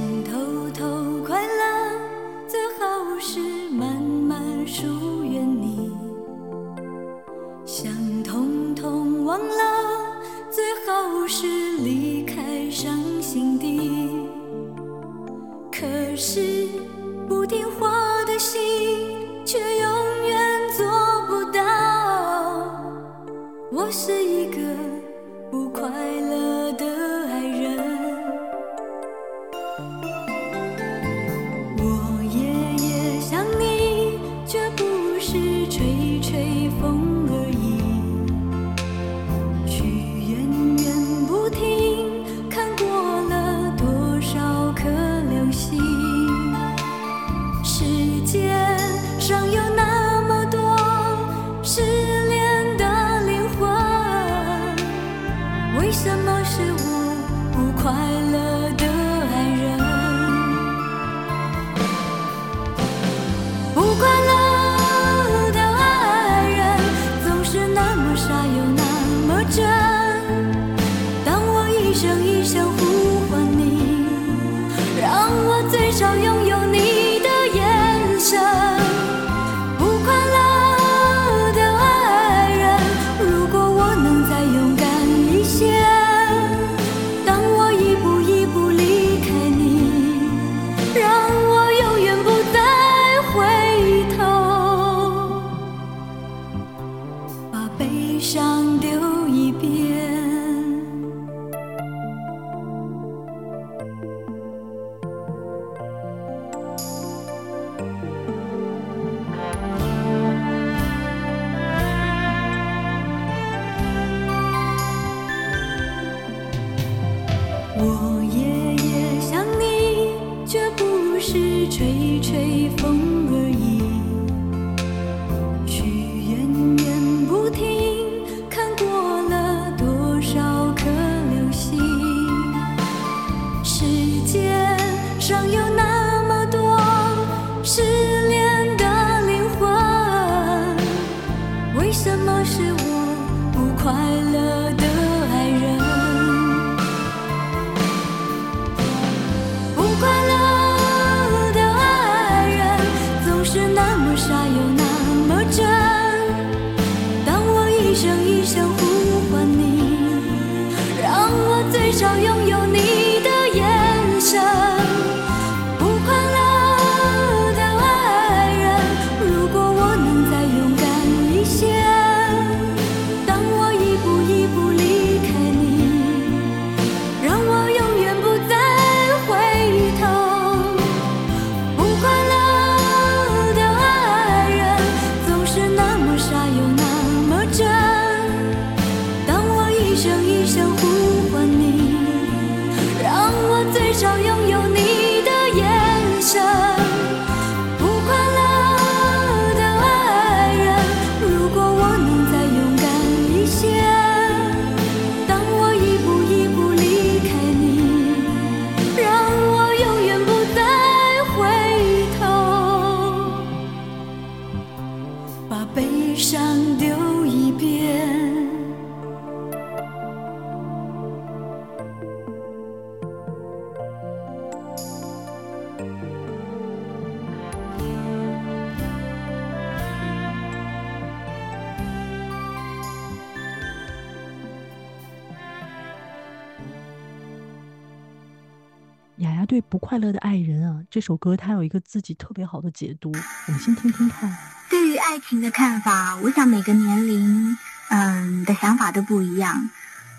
不快乐的爱人》啊这首歌，它有一个自己特别好的解读，我们先听听看。对于爱情的看法，我想每个年龄，嗯的想法都不一样。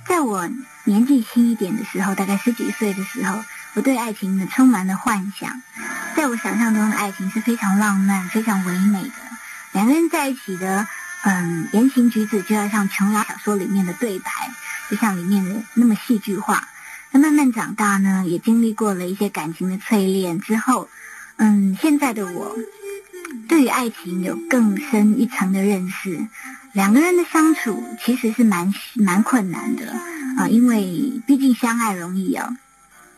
在我年纪轻一点的时候，大概十几岁的时候，我对爱情呢充满了幻想。在我想象中的爱情是非常浪漫、非常唯美的，两个人在一起的，嗯，言行举止就要像琼瑶小说里面的对白，就像里面的那么戏剧化。那慢慢长大呢，也经历过了一些感情的淬炼之后，嗯，现在的我对于爱情有更深一层的认识。两个人的相处其实是蛮蛮困难的啊，因为毕竟相爱容易啊。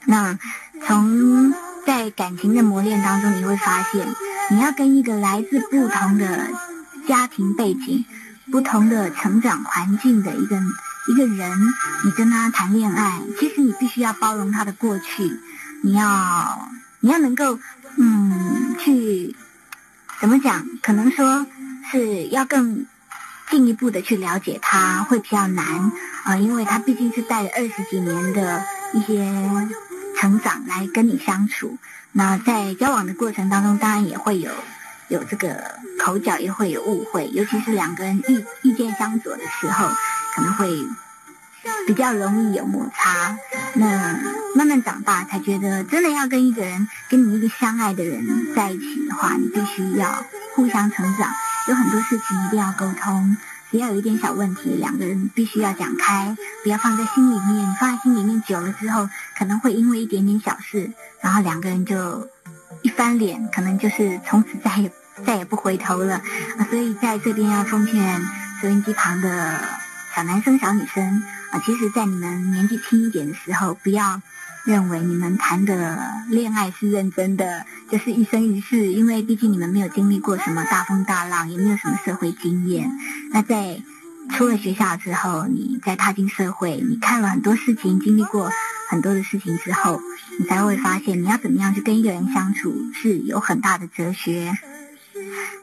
那从在感情的磨练当中，你会发现，你要跟一个来自不同的家庭背景、不同的成长环境的一个一个人，你跟他谈恋爱，其实你必须要包容他的过去，你要你要能够嗯去怎么讲？可能说是要更。进一步的去了解他会比较难啊，因为他毕竟是带着二十几年的一些成长来跟你相处。那在交往的过程当中，当然也会有有这个口角，也会有误会，尤其是两个人意意见相左的时候，可能会比较容易有摩擦。那慢慢长大才觉得，真的要跟一个人，跟你一个相爱的人在一起的话，你必须要互相成长。有很多事情一定要沟通，只要有一点小问题，两个人必须要讲开，不要放在心里面。放在心里面久了之后，可能会因为一点点小事，然后两个人就一翻脸，可能就是从此再也再也不回头了。啊，所以在这边要奉劝收音机旁的小男生、小女生啊，其实，在你们年纪轻一点的时候，不要。认为你们谈的恋爱是认真的，就是一生一世，因为毕竟你们没有经历过什么大风大浪，也没有什么社会经验。那在出了学校之后，你在踏进社会，你看了很多事情，经历过很多的事情之后，你才会发现你要怎么样去跟一个人相处是有很大的哲学。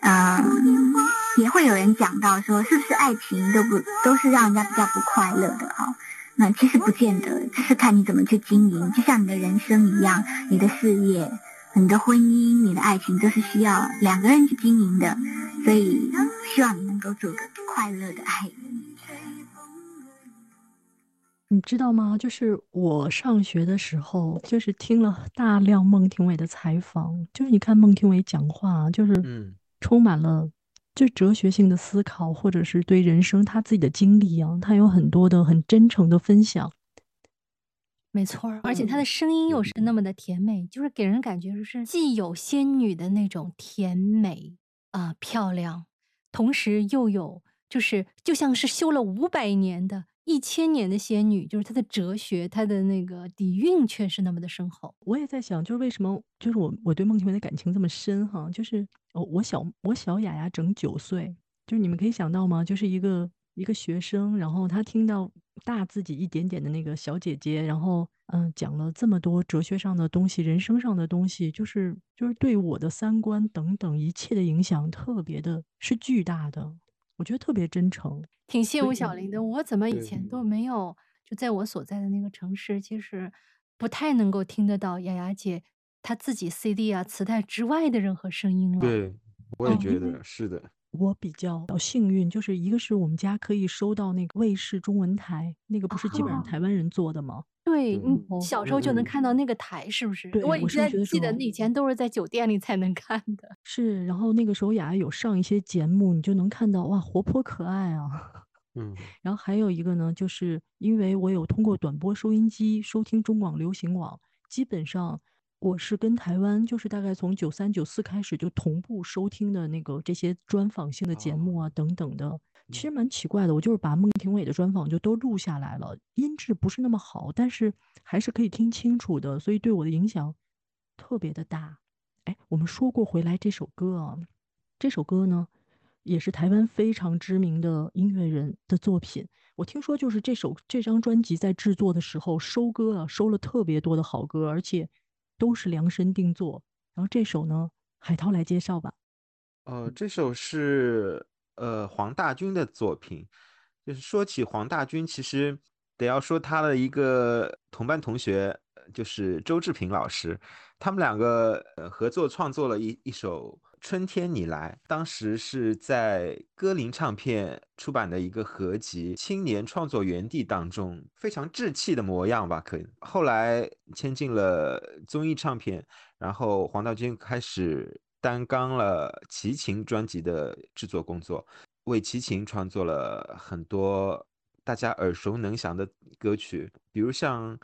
嗯，也会有人讲到说，是不是爱情都不都是让人家比较不快乐的哈？那其实不见得，就是看你怎么去经营。就像你的人生一样，你的事业、你的婚姻、你的爱情，都是需要两个人去经营的。所以，希望你能够做个快乐的爱人。你知道吗？就是我上学的时候，就是听了大量孟庭苇的采访。就是你看孟庭苇讲话，就是充满了。就哲学性的思考，或者是对人生他自己的经历啊，他有很多的很真诚的分享。没错，而且他的声音又是那么的甜美，就是给人感觉就是既有仙女的那种甜美啊漂亮，同时又有就是就像是修了五百年的。一千年的仙女，就是她的哲学，她的那个底蕴却是那么的深厚。我也在想，就是为什么，就是我我对孟庭苇的感情这么深哈，就是哦，我小我小雅雅整九岁，就是你们可以想到吗？就是一个一个学生，然后他听到大自己一点点的那个小姐姐，然后嗯讲了这么多哲学上的东西、人生上的东西，就是就是对我的三观等等一切的影响特别的是巨大的。我觉得特别真诚，挺羡慕小林的。我怎么以前都没有就在我所在的那个城市，其实不太能够听得到雅雅姐她自己 CD 啊磁带之外的任何声音了。对，我也觉得是的。我比较幸运，就是一个是我们家可以收到那个卫视中文台，那个不是基本上台湾人做的吗？对，你小时候就能看到那个台，是不是？对我以前记得以前都是在酒店里才能看的。是，然后那个时候雅雅有上一些节目，你就能看到哇，活泼可爱啊。嗯。然后还有一个呢，就是因为我有通过短波收音机收听中广流行网，基本上我是跟台湾，就是大概从九三九四开始就同步收听的那个这些专访性的节目啊等等的。其实蛮奇怪的，我就是把孟庭苇的专访就都录下来了，音质不是那么好，但是还是可以听清楚的，所以对我的影响特别的大。哎，我们说过回来这首歌啊，这首歌呢也是台湾非常知名的音乐人的作品。我听说就是这首这张专辑在制作的时候收歌啊，收了特别多的好歌，而且都是量身定做。然后这首呢，海涛来介绍吧。呃，这首是。呃，黄大军的作品，就是说起黄大军，其实得要说他的一个同班同学，就是周志平老师，他们两个呃合作创作了一一首《春天你来》，当时是在歌林唱片出版的一个合集《青年创作园地》当中，非常稚气的模样吧，可以。后来签进了综艺唱片，然后黄道军开始担纲了齐秦专辑的制作工作，为齐秦创作了很多。大家耳熟能详的歌曲，比如像《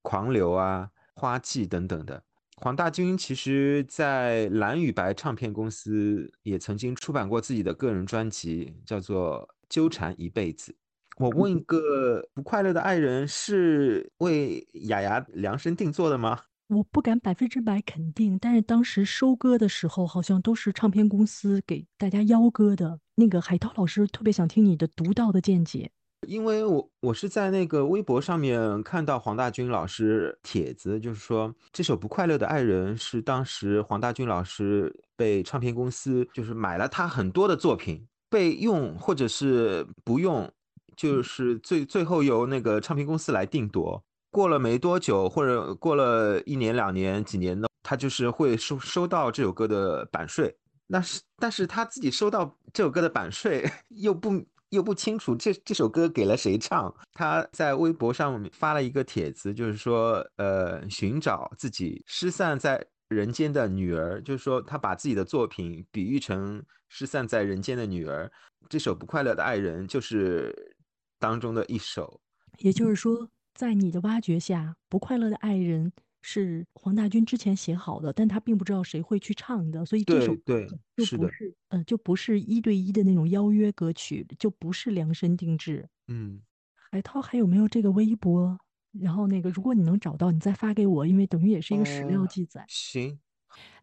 狂流》啊、《花季》等等的。黄大军其实，在蓝与白唱片公司也曾经出版过自己的个人专辑，叫做《纠缠一辈子》。我问一个不快乐的爱人是为雅雅量身定做的吗？我不敢百分之百肯定，但是当时收歌的时候，好像都是唱片公司给大家邀歌的。那个海涛老师特别想听你的独到的见解。因为我我是在那个微博上面看到黄大军老师帖子，就是说这首《不快乐的爱人》是当时黄大军老师被唱片公司就是买了他很多的作品被用或者是不用，就是最最后由那个唱片公司来定夺。过了没多久，或者过了一年两年几年的，他就是会收收到这首歌的版税。那是但是他自己收到这首歌的版税 又不。又不清楚这这首歌给了谁唱，他在微博上发了一个帖子，就是说，呃，寻找自己失散在人间的女儿，就是说他把自己的作品比喻成失散在人间的女儿。这首《不快乐的爱人》就是当中的一首，也就是说，在你的挖掘下，《不快乐的爱人》。是黄大军之前写好的，但他并不知道谁会去唱的，所以这首对就不是呃就不是一对一的那种邀约歌曲，就不是量身定制。嗯，海涛还有没有这个微博？然后那个如果你能找到，你再发给我，因为等于也是一个史料记载。行。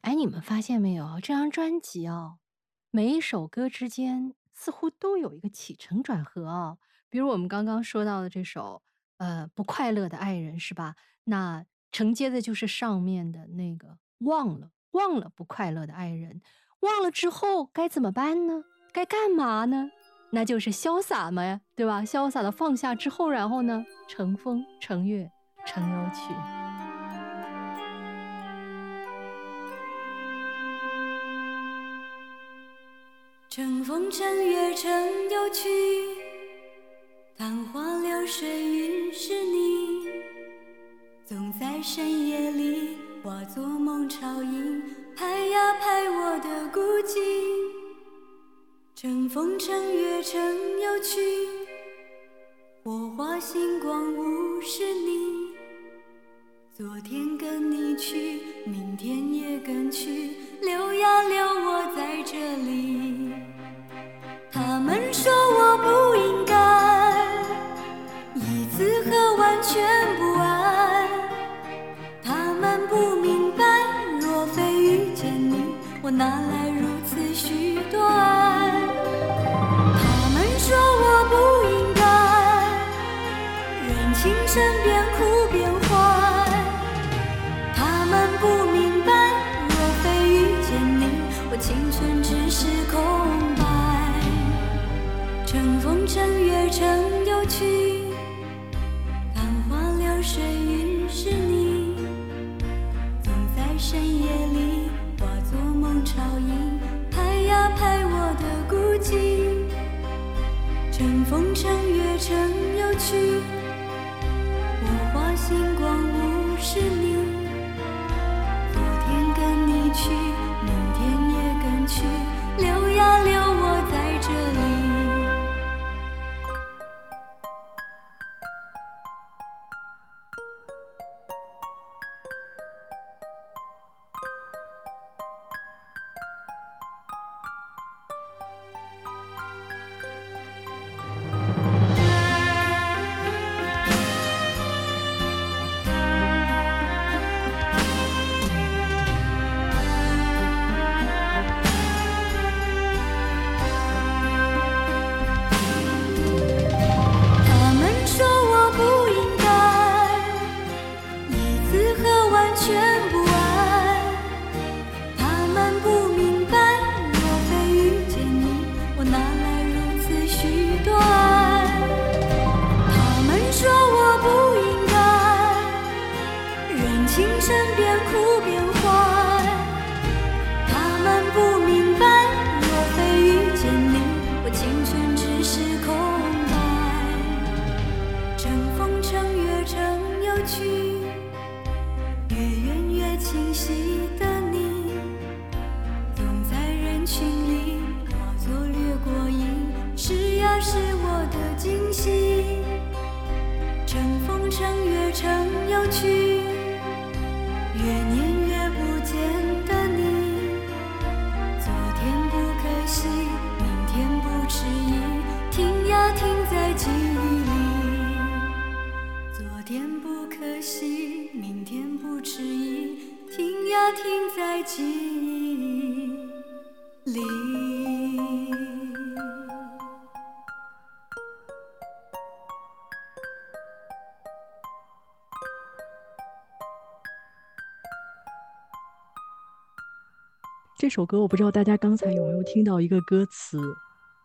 哎，你们发现没有？这张专辑哦，每一首歌之间似乎都有一个起承转合哦。比如我们刚刚说到的这首呃不快乐的爱人，是吧？那承接的就是上面的那个忘了忘了不快乐的爱人，忘了之后该怎么办呢？该干嘛呢？那就是潇洒嘛呀，对吧？潇洒的放下之后，然后呢，乘风乘月乘游去。乘风乘月乘游去，昙花流水云是你。总在深夜里化作梦潮音，拍呀拍我的孤寂。乘风乘月乘游去，火花星光物是你。昨天跟你去，明天也跟去，留呀留我在这里。他们说我不应该一次喝完全部哪来如此许多爱？他们说我不应该人情善变风潮音，拍呀拍我的孤寂。乘风乘月乘游去，我花星光无视你。昨天跟你去，首歌我不知道大家刚才有没有听到一个歌词，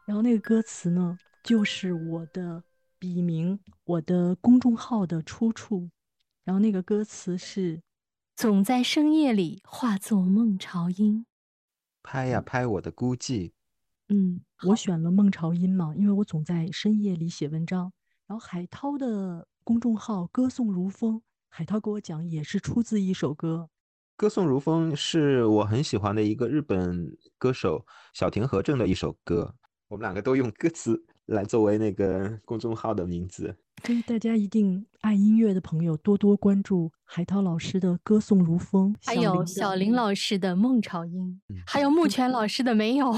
然后那个歌词呢，就是我的笔名，我的公众号的出处，然后那个歌词是总在深夜里化作梦潮音。拍呀拍我的孤寂，嗯，我选了孟朝音嘛，因为我总在深夜里写文章。然后海涛的公众号歌颂如风，海涛给我讲也是出自一首歌，歌颂如风是我很喜欢的一个日本歌手小田和正的一首歌，我们两个都用歌词来作为那个公众号的名字。所以大家一定爱音乐的朋友多多关注海涛老师的歌颂如风，还有小林老师的孟潮音，嗯还有木泉老师的没有。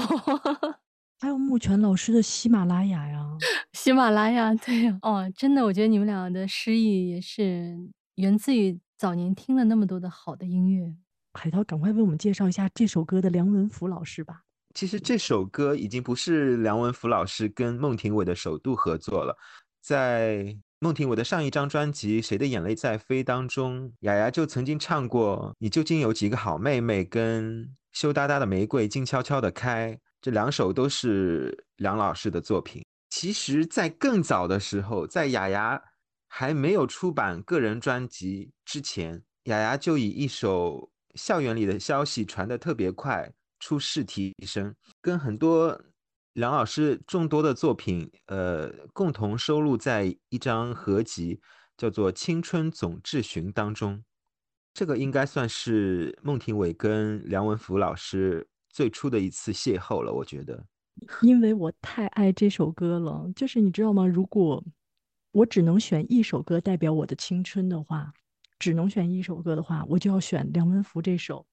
还有木泉老师的喜马拉雅呀，喜马拉雅，对呀，哦，真的，我觉得你们俩的诗意也是源自于早年听了那么多的好的音乐。海涛赶快为我们介绍一下这首歌的梁文福老师吧。其实这首歌已经不是梁文福老师跟孟庭苇的首度合作了，在孟庭苇的上一张专辑《谁的眼泪在飞》当中，雅雅就曾经唱过《你究竟有几个好妹妹》跟《羞答答的玫瑰静悄悄的开》，这两首都是梁老师的作品。其实，在更早的时候，在雅雅还没有出版个人专辑之前，雅雅就以一首校园里的消息传得特别快，出试题生，跟很多梁老师众多的作品，呃，共同收录在一张合集，叫做《青春总志寻》当中。这个应该算是孟庭苇跟梁文福老师最初的一次邂逅了，我觉得。因为我太爱这首歌了，就是你知道吗？如果我只能选一首歌代表我的青春的话，只能选一首歌的话，我就要选梁文福这首《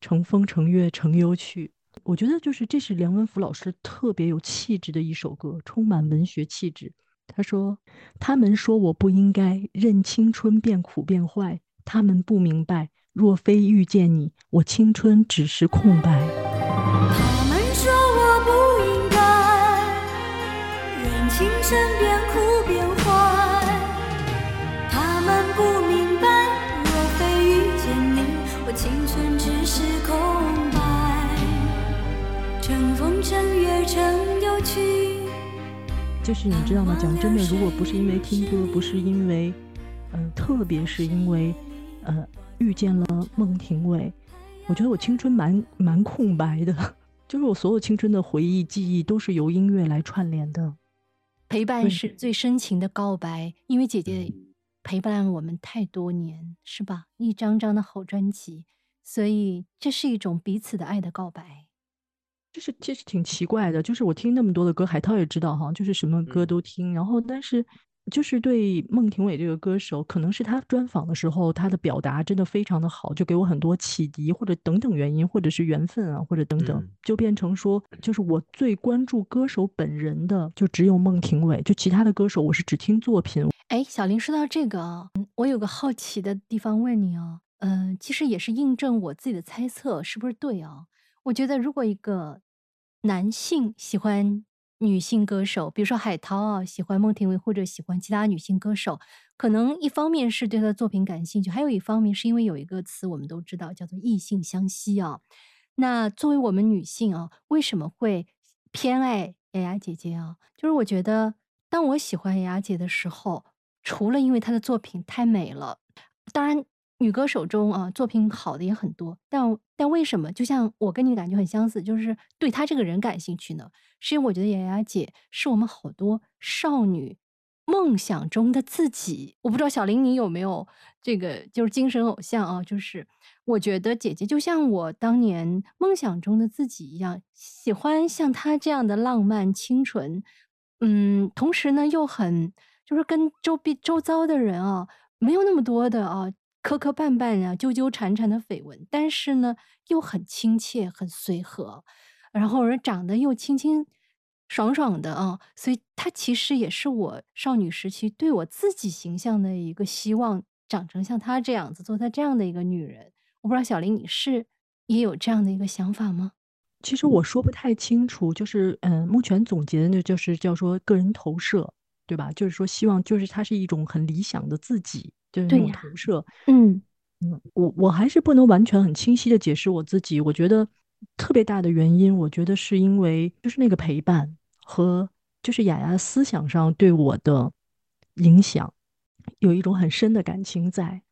乘风乘月乘忧去》。我觉得就是这是梁文福老师特别有气质的一首歌，充满文学气质。他说：“他们说我不应该任青春变苦变坏，他们不明白，若非遇见你，我青春只是空白。”他们说我不应该任青春就是你知道吗？讲真的，如果不是因为听歌，不是因为，呃，特别是因为，呃，遇见了孟庭苇，我觉得我青春蛮蛮空白的，就是我所有青春的回忆、记忆都是由音乐来串联的。陪伴是最深情的告白，因为姐姐陪伴了我们太多年，是吧？一张张的好专辑，所以这是一种彼此的爱的告白。就是其实挺奇怪的，就是我听那么多的歌，海涛也知道哈，就是什么歌嗯都听，然后但是就是对孟庭苇这个歌手，可能是他专访的时候，他的表达真的非常的好，就给我很多启迪，或者等等原因，或者是缘分啊，或者等等，嗯就变成说，就是我最关注歌手本人的，就只有孟庭苇，就其他的歌手我是只听作品。哎，小林说到这个啊，嗯我有个好奇的地方问你啊，嗯、其实也是印证我自己的猜测，是不是对啊？我觉得如果一个男性喜欢女性歌手，比如说海涛啊，喜欢孟庭苇或者喜欢其他女性歌手，可能一方面是对她的作品感兴趣，还有一方面是因为有一个词我们都知道叫做异性相吸啊。那作为我们女性啊，为什么会偏爱雅雅姐姐啊？就是我觉得，当我喜欢雅雅姐的时候，除了因为她的作品太美了，当然女歌手中啊作品好的也很多，但但为什么就像我跟你的感觉很相似，就是对她这个人感兴趣呢？是因为我觉得雅雅姐是我们好多少女梦想中的自己。我不知道小林你有没有这个就是精神偶像啊？就是我觉得姐姐就像我当年梦想中的自己一样，喜欢像她这样的浪漫清纯，嗯，同时呢又很就是跟周边周遭的人啊，没有那么多的啊磕磕绊绊啊、纠纠缠缠的绯闻，但是呢，又很亲切、很随和，然后人长得又清清爽爽的啊，所以她其实也是我少女时期对我自己形象的一个希望，长成像她这样子，做她这样的一个女人。我不知道小林，你是也有这样的一个想法吗？其实我说不太清楚，就是嗯，目前总结的就是叫说个人投射，对吧？就是说希望就是她是一种很理想的自己，就是那种投射。嗯嗯，我我还是不能完全很清晰的解释我自己。我觉得特别大的原因，我觉得是因为就是那个陪伴和就是雅雅思想上对我的影响，有一种很深的感情在。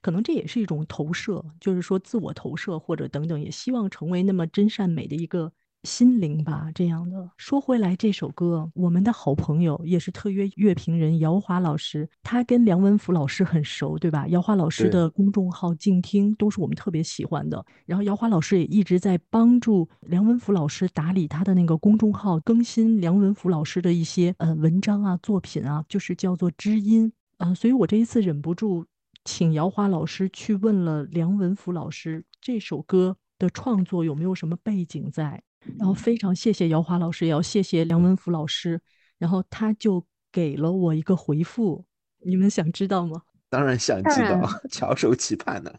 可能这也是一种投射，就是说自我投射或者等等，也希望成为那么真善美的一个心灵吧。这样的说回来，这首歌，我们的好朋友也是特约乐评人姚华老师，他跟梁文福老师很熟，对吧？姚华老师的公众号静听都是我们特别喜欢的。然后姚华老师也一直在帮助梁文福老师打理他的那个公众号，更新梁文福老师的一些呃文章啊、作品啊，就是叫做知音啊。所以我这一次忍不住。请姚华老师去问了梁文福老师这首歌的创作有没有什么背景在，然后非常谢谢姚华老师，也要谢谢梁文福老师，然后他就给了我一个回复，你们想知道吗？当然想知道，翘首企盼呢。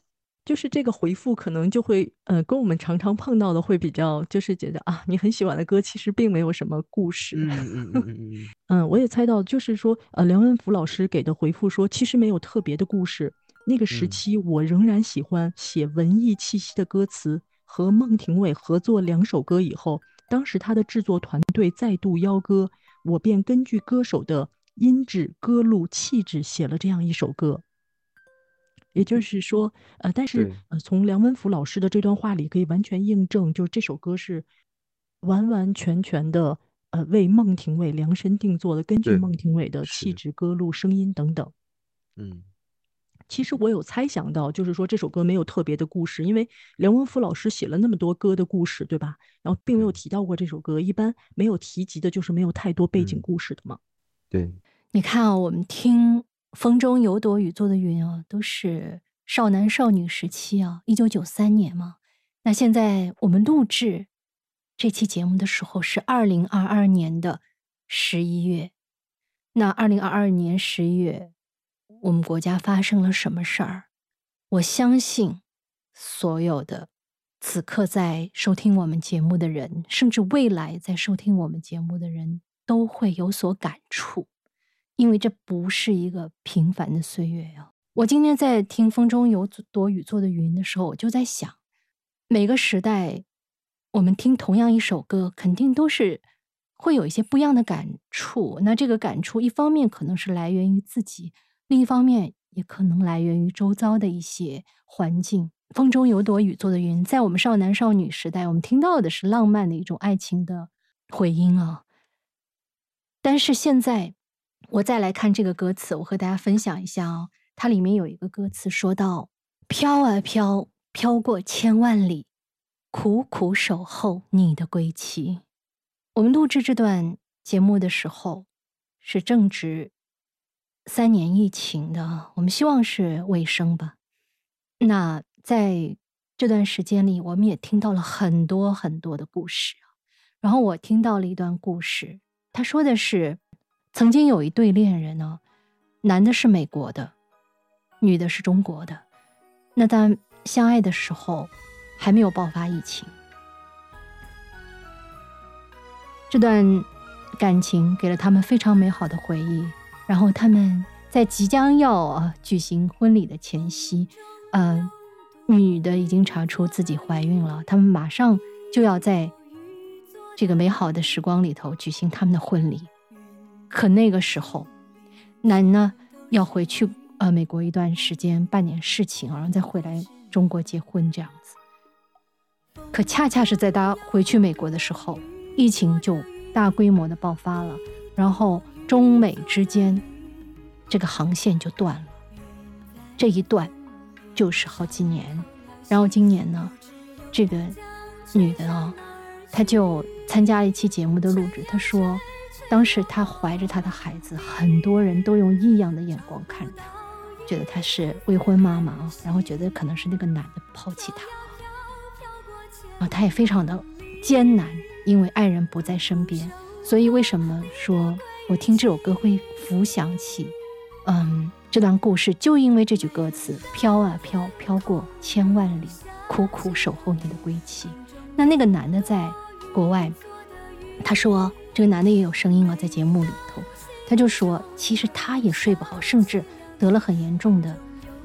就是这个回复可能就会，呃，跟我们常常碰到的会比较，就是觉得啊，你很喜欢的歌其实并没有什么故事。嗯嗯嗯嗯 嗯，我也猜到，就是说，呃，梁文福老师给的回复说，其实没有特别的故事。那个时期，我仍然喜欢写文艺气息的歌词。和孟庭苇合作两首歌以后，当时他的制作团队再度邀歌，我便根据歌手的音质、歌路、气质写了这样一首歌。也就是说，呃，但是呃，从梁文福老师的这段话里可以完全印证，就这首歌是完完全全的呃为孟庭苇量身定做的，根据孟庭苇的气质、歌路、声音等等。嗯。其实我有猜想到，就是说这首歌没有特别的故事，因为梁文福老师写了那么多歌的故事，对吧？然后并没有提到过这首歌，一般没有提及的就是没有太多背景故事的嘛。对，你看啊，我们听《风中有朵雨做的云》啊，都是少男少女时期啊，一九九三年嘛。那现在我们录制这期节目的时候是二零二二年的十一月，那二零二二年十一月。我们国家发生了什么事儿？我相信所有的此刻在收听我们节目的人，甚至未来在收听我们节目的人都会有所感触，因为这不是一个平凡的岁月呀。我今天在听《风中有朵雨做的云》的时候，我就在想，每个时代我们听同样一首歌，肯定都是会有一些不一样的感触。那这个感触，一方面可能是来源于自己。另一方面，也可能来源于周遭的一些环境。风中有朵雨做的云，在我们少男少女时代，我们听到的是浪漫的一种爱情的回音啊。但是现在，我再来看这个歌词，我和大家分享一下啊。它里面有一个歌词说到：“飘啊飘，飘过千万里，苦苦守候你的归期。”我们录制这段节目的时候，是正值。三年疫情的，我们希望是尾声吧。那在这段时间里，我们也听到了很多很多的故事然后我听到了一段故事，他说的是，曾经有一对恋人呢，男的是美国的，女的是中国的。那他相爱的时候，还没有爆发疫情。这段感情给了他们非常美好的回忆。然后他们在即将要呃举行婚礼的前夕，呃，女的已经查出自己怀孕了。他们马上就要在这个美好的时光里头举行他们的婚礼。可那个时候，男呢要回去呃美国一段时间办点事情，然后再回来中国结婚这样子。可恰恰是在他回去美国的时候，疫情就大规模的爆发了，然后。中美之间这个航线就断了，这一断就是好几年。然后今年呢，这个女的啊，她就参加了一期节目的录制。她说：“当时她怀着她的孩子，很多人都用异样的眼光看着她，觉得她是未婚妈妈啊，然后觉得可能是那个男的抛弃她啊，她也非常的艰难，因为爱人不在身边。所以为什么说我听这首歌会浮想起，嗯，这段故事，就因为这句歌词“飘啊飘，飘过千万里，苦苦守候你的归期”。那那个男的在国外，他说。这个男的也有声音啊，在节目里头，他就说，其实他也睡不好，甚至得了很严重的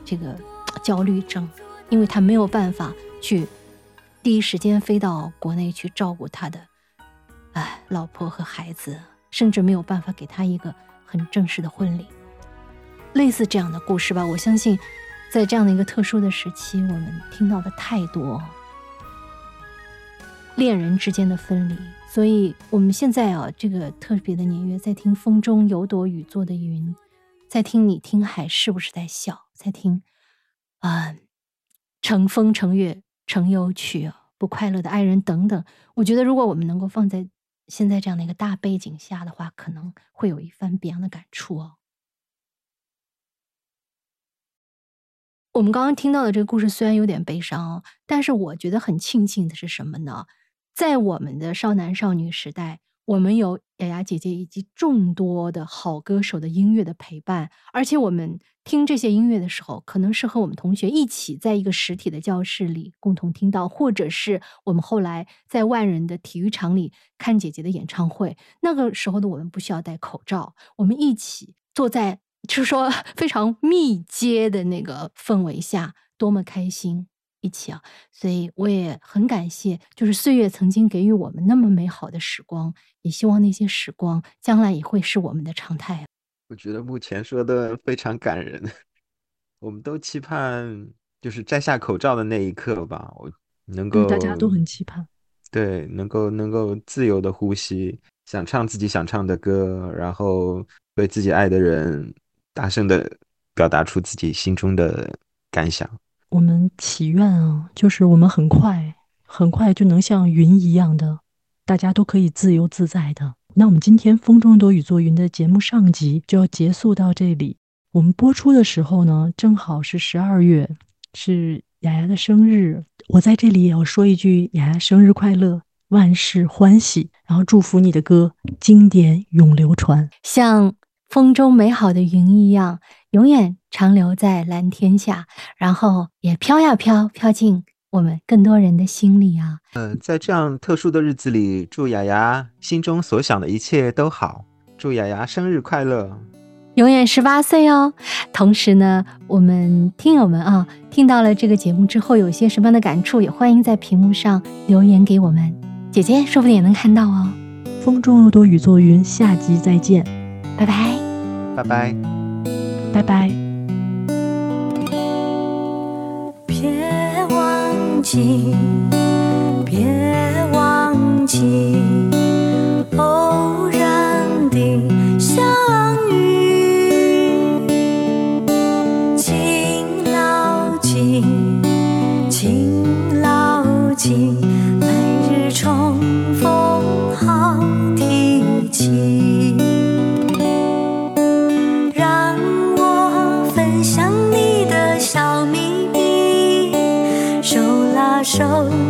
这个焦虑症，因为他没有办法去第一时间飞到国内去照顾他的哎老婆和孩子，甚至没有办法给他一个很正式的婚礼。类似这样的故事吧，我相信，在这样的一个特殊的时期，我们听到的太多恋人之间的分离。所以，我们现在啊，这个特别的年月，在听风中有朵雨做的云，在听你听海是不是在笑，在听，啊，乘风乘月乘忧去，不快乐的爱人等等。我觉得，如果我们能够放在现在这样的一个大背景下的话，可能会有一番别样的感触哦。我们刚刚听到的这个故事虽然有点悲伤，但是我觉得很庆幸的是什么呢？在我们的少男少女时代，我们有雅雅姐姐以及众多的好歌手的音乐的陪伴，而且我们听这些音乐的时候，可能是和我们同学一起在一个实体的教室里共同听到，或者是我们后来在万人的体育场里看姐姐的演唱会。那个时候的我们不需要戴口罩，我们一起坐在，就是说 非常密接的那个氛围下，多么开心。一起啊，所以我也很感谢，就是岁月曾经给予我们那么美好的时光，也希望那些时光将来也会是我们的常态。我觉得目前说的非常感人，我们都期盼就是摘下口罩的那一刻吧，我能够大家都很期盼，对，能够能够自由的呼吸，想唱自己想唱的歌，然后为自己爱的人大声的表达出自己心中的感想。我们祈愿啊，就是我们很快很快就能像云一样的，大家都可以自由自在的。那我们今天《风中朵雨做云》的节目上集就要结束到这里。我们播出的时候呢，正好是十二月，是雅雅的生日。我在这里也要说一句：雅雅生日快乐，万事欢喜。然后祝福你的歌经典永流传，像风中美好的云一样，永远。长留在蓝天下，然后也飘呀飘，飘进我们更多人的心里啊！嗯，在这样特殊的日子里，祝雅雅心中所想的一切都好，祝雅雅生日快乐，永远十八岁哦！同时呢，我们听友们啊，听到了这个节目之后，有些什么样的感触，也欢迎在屏幕上留言给我们，姐姐说不定也能看到哦。风中有朵雨做云，下集再见，拜拜，拜拜，拜拜。别忘记偶手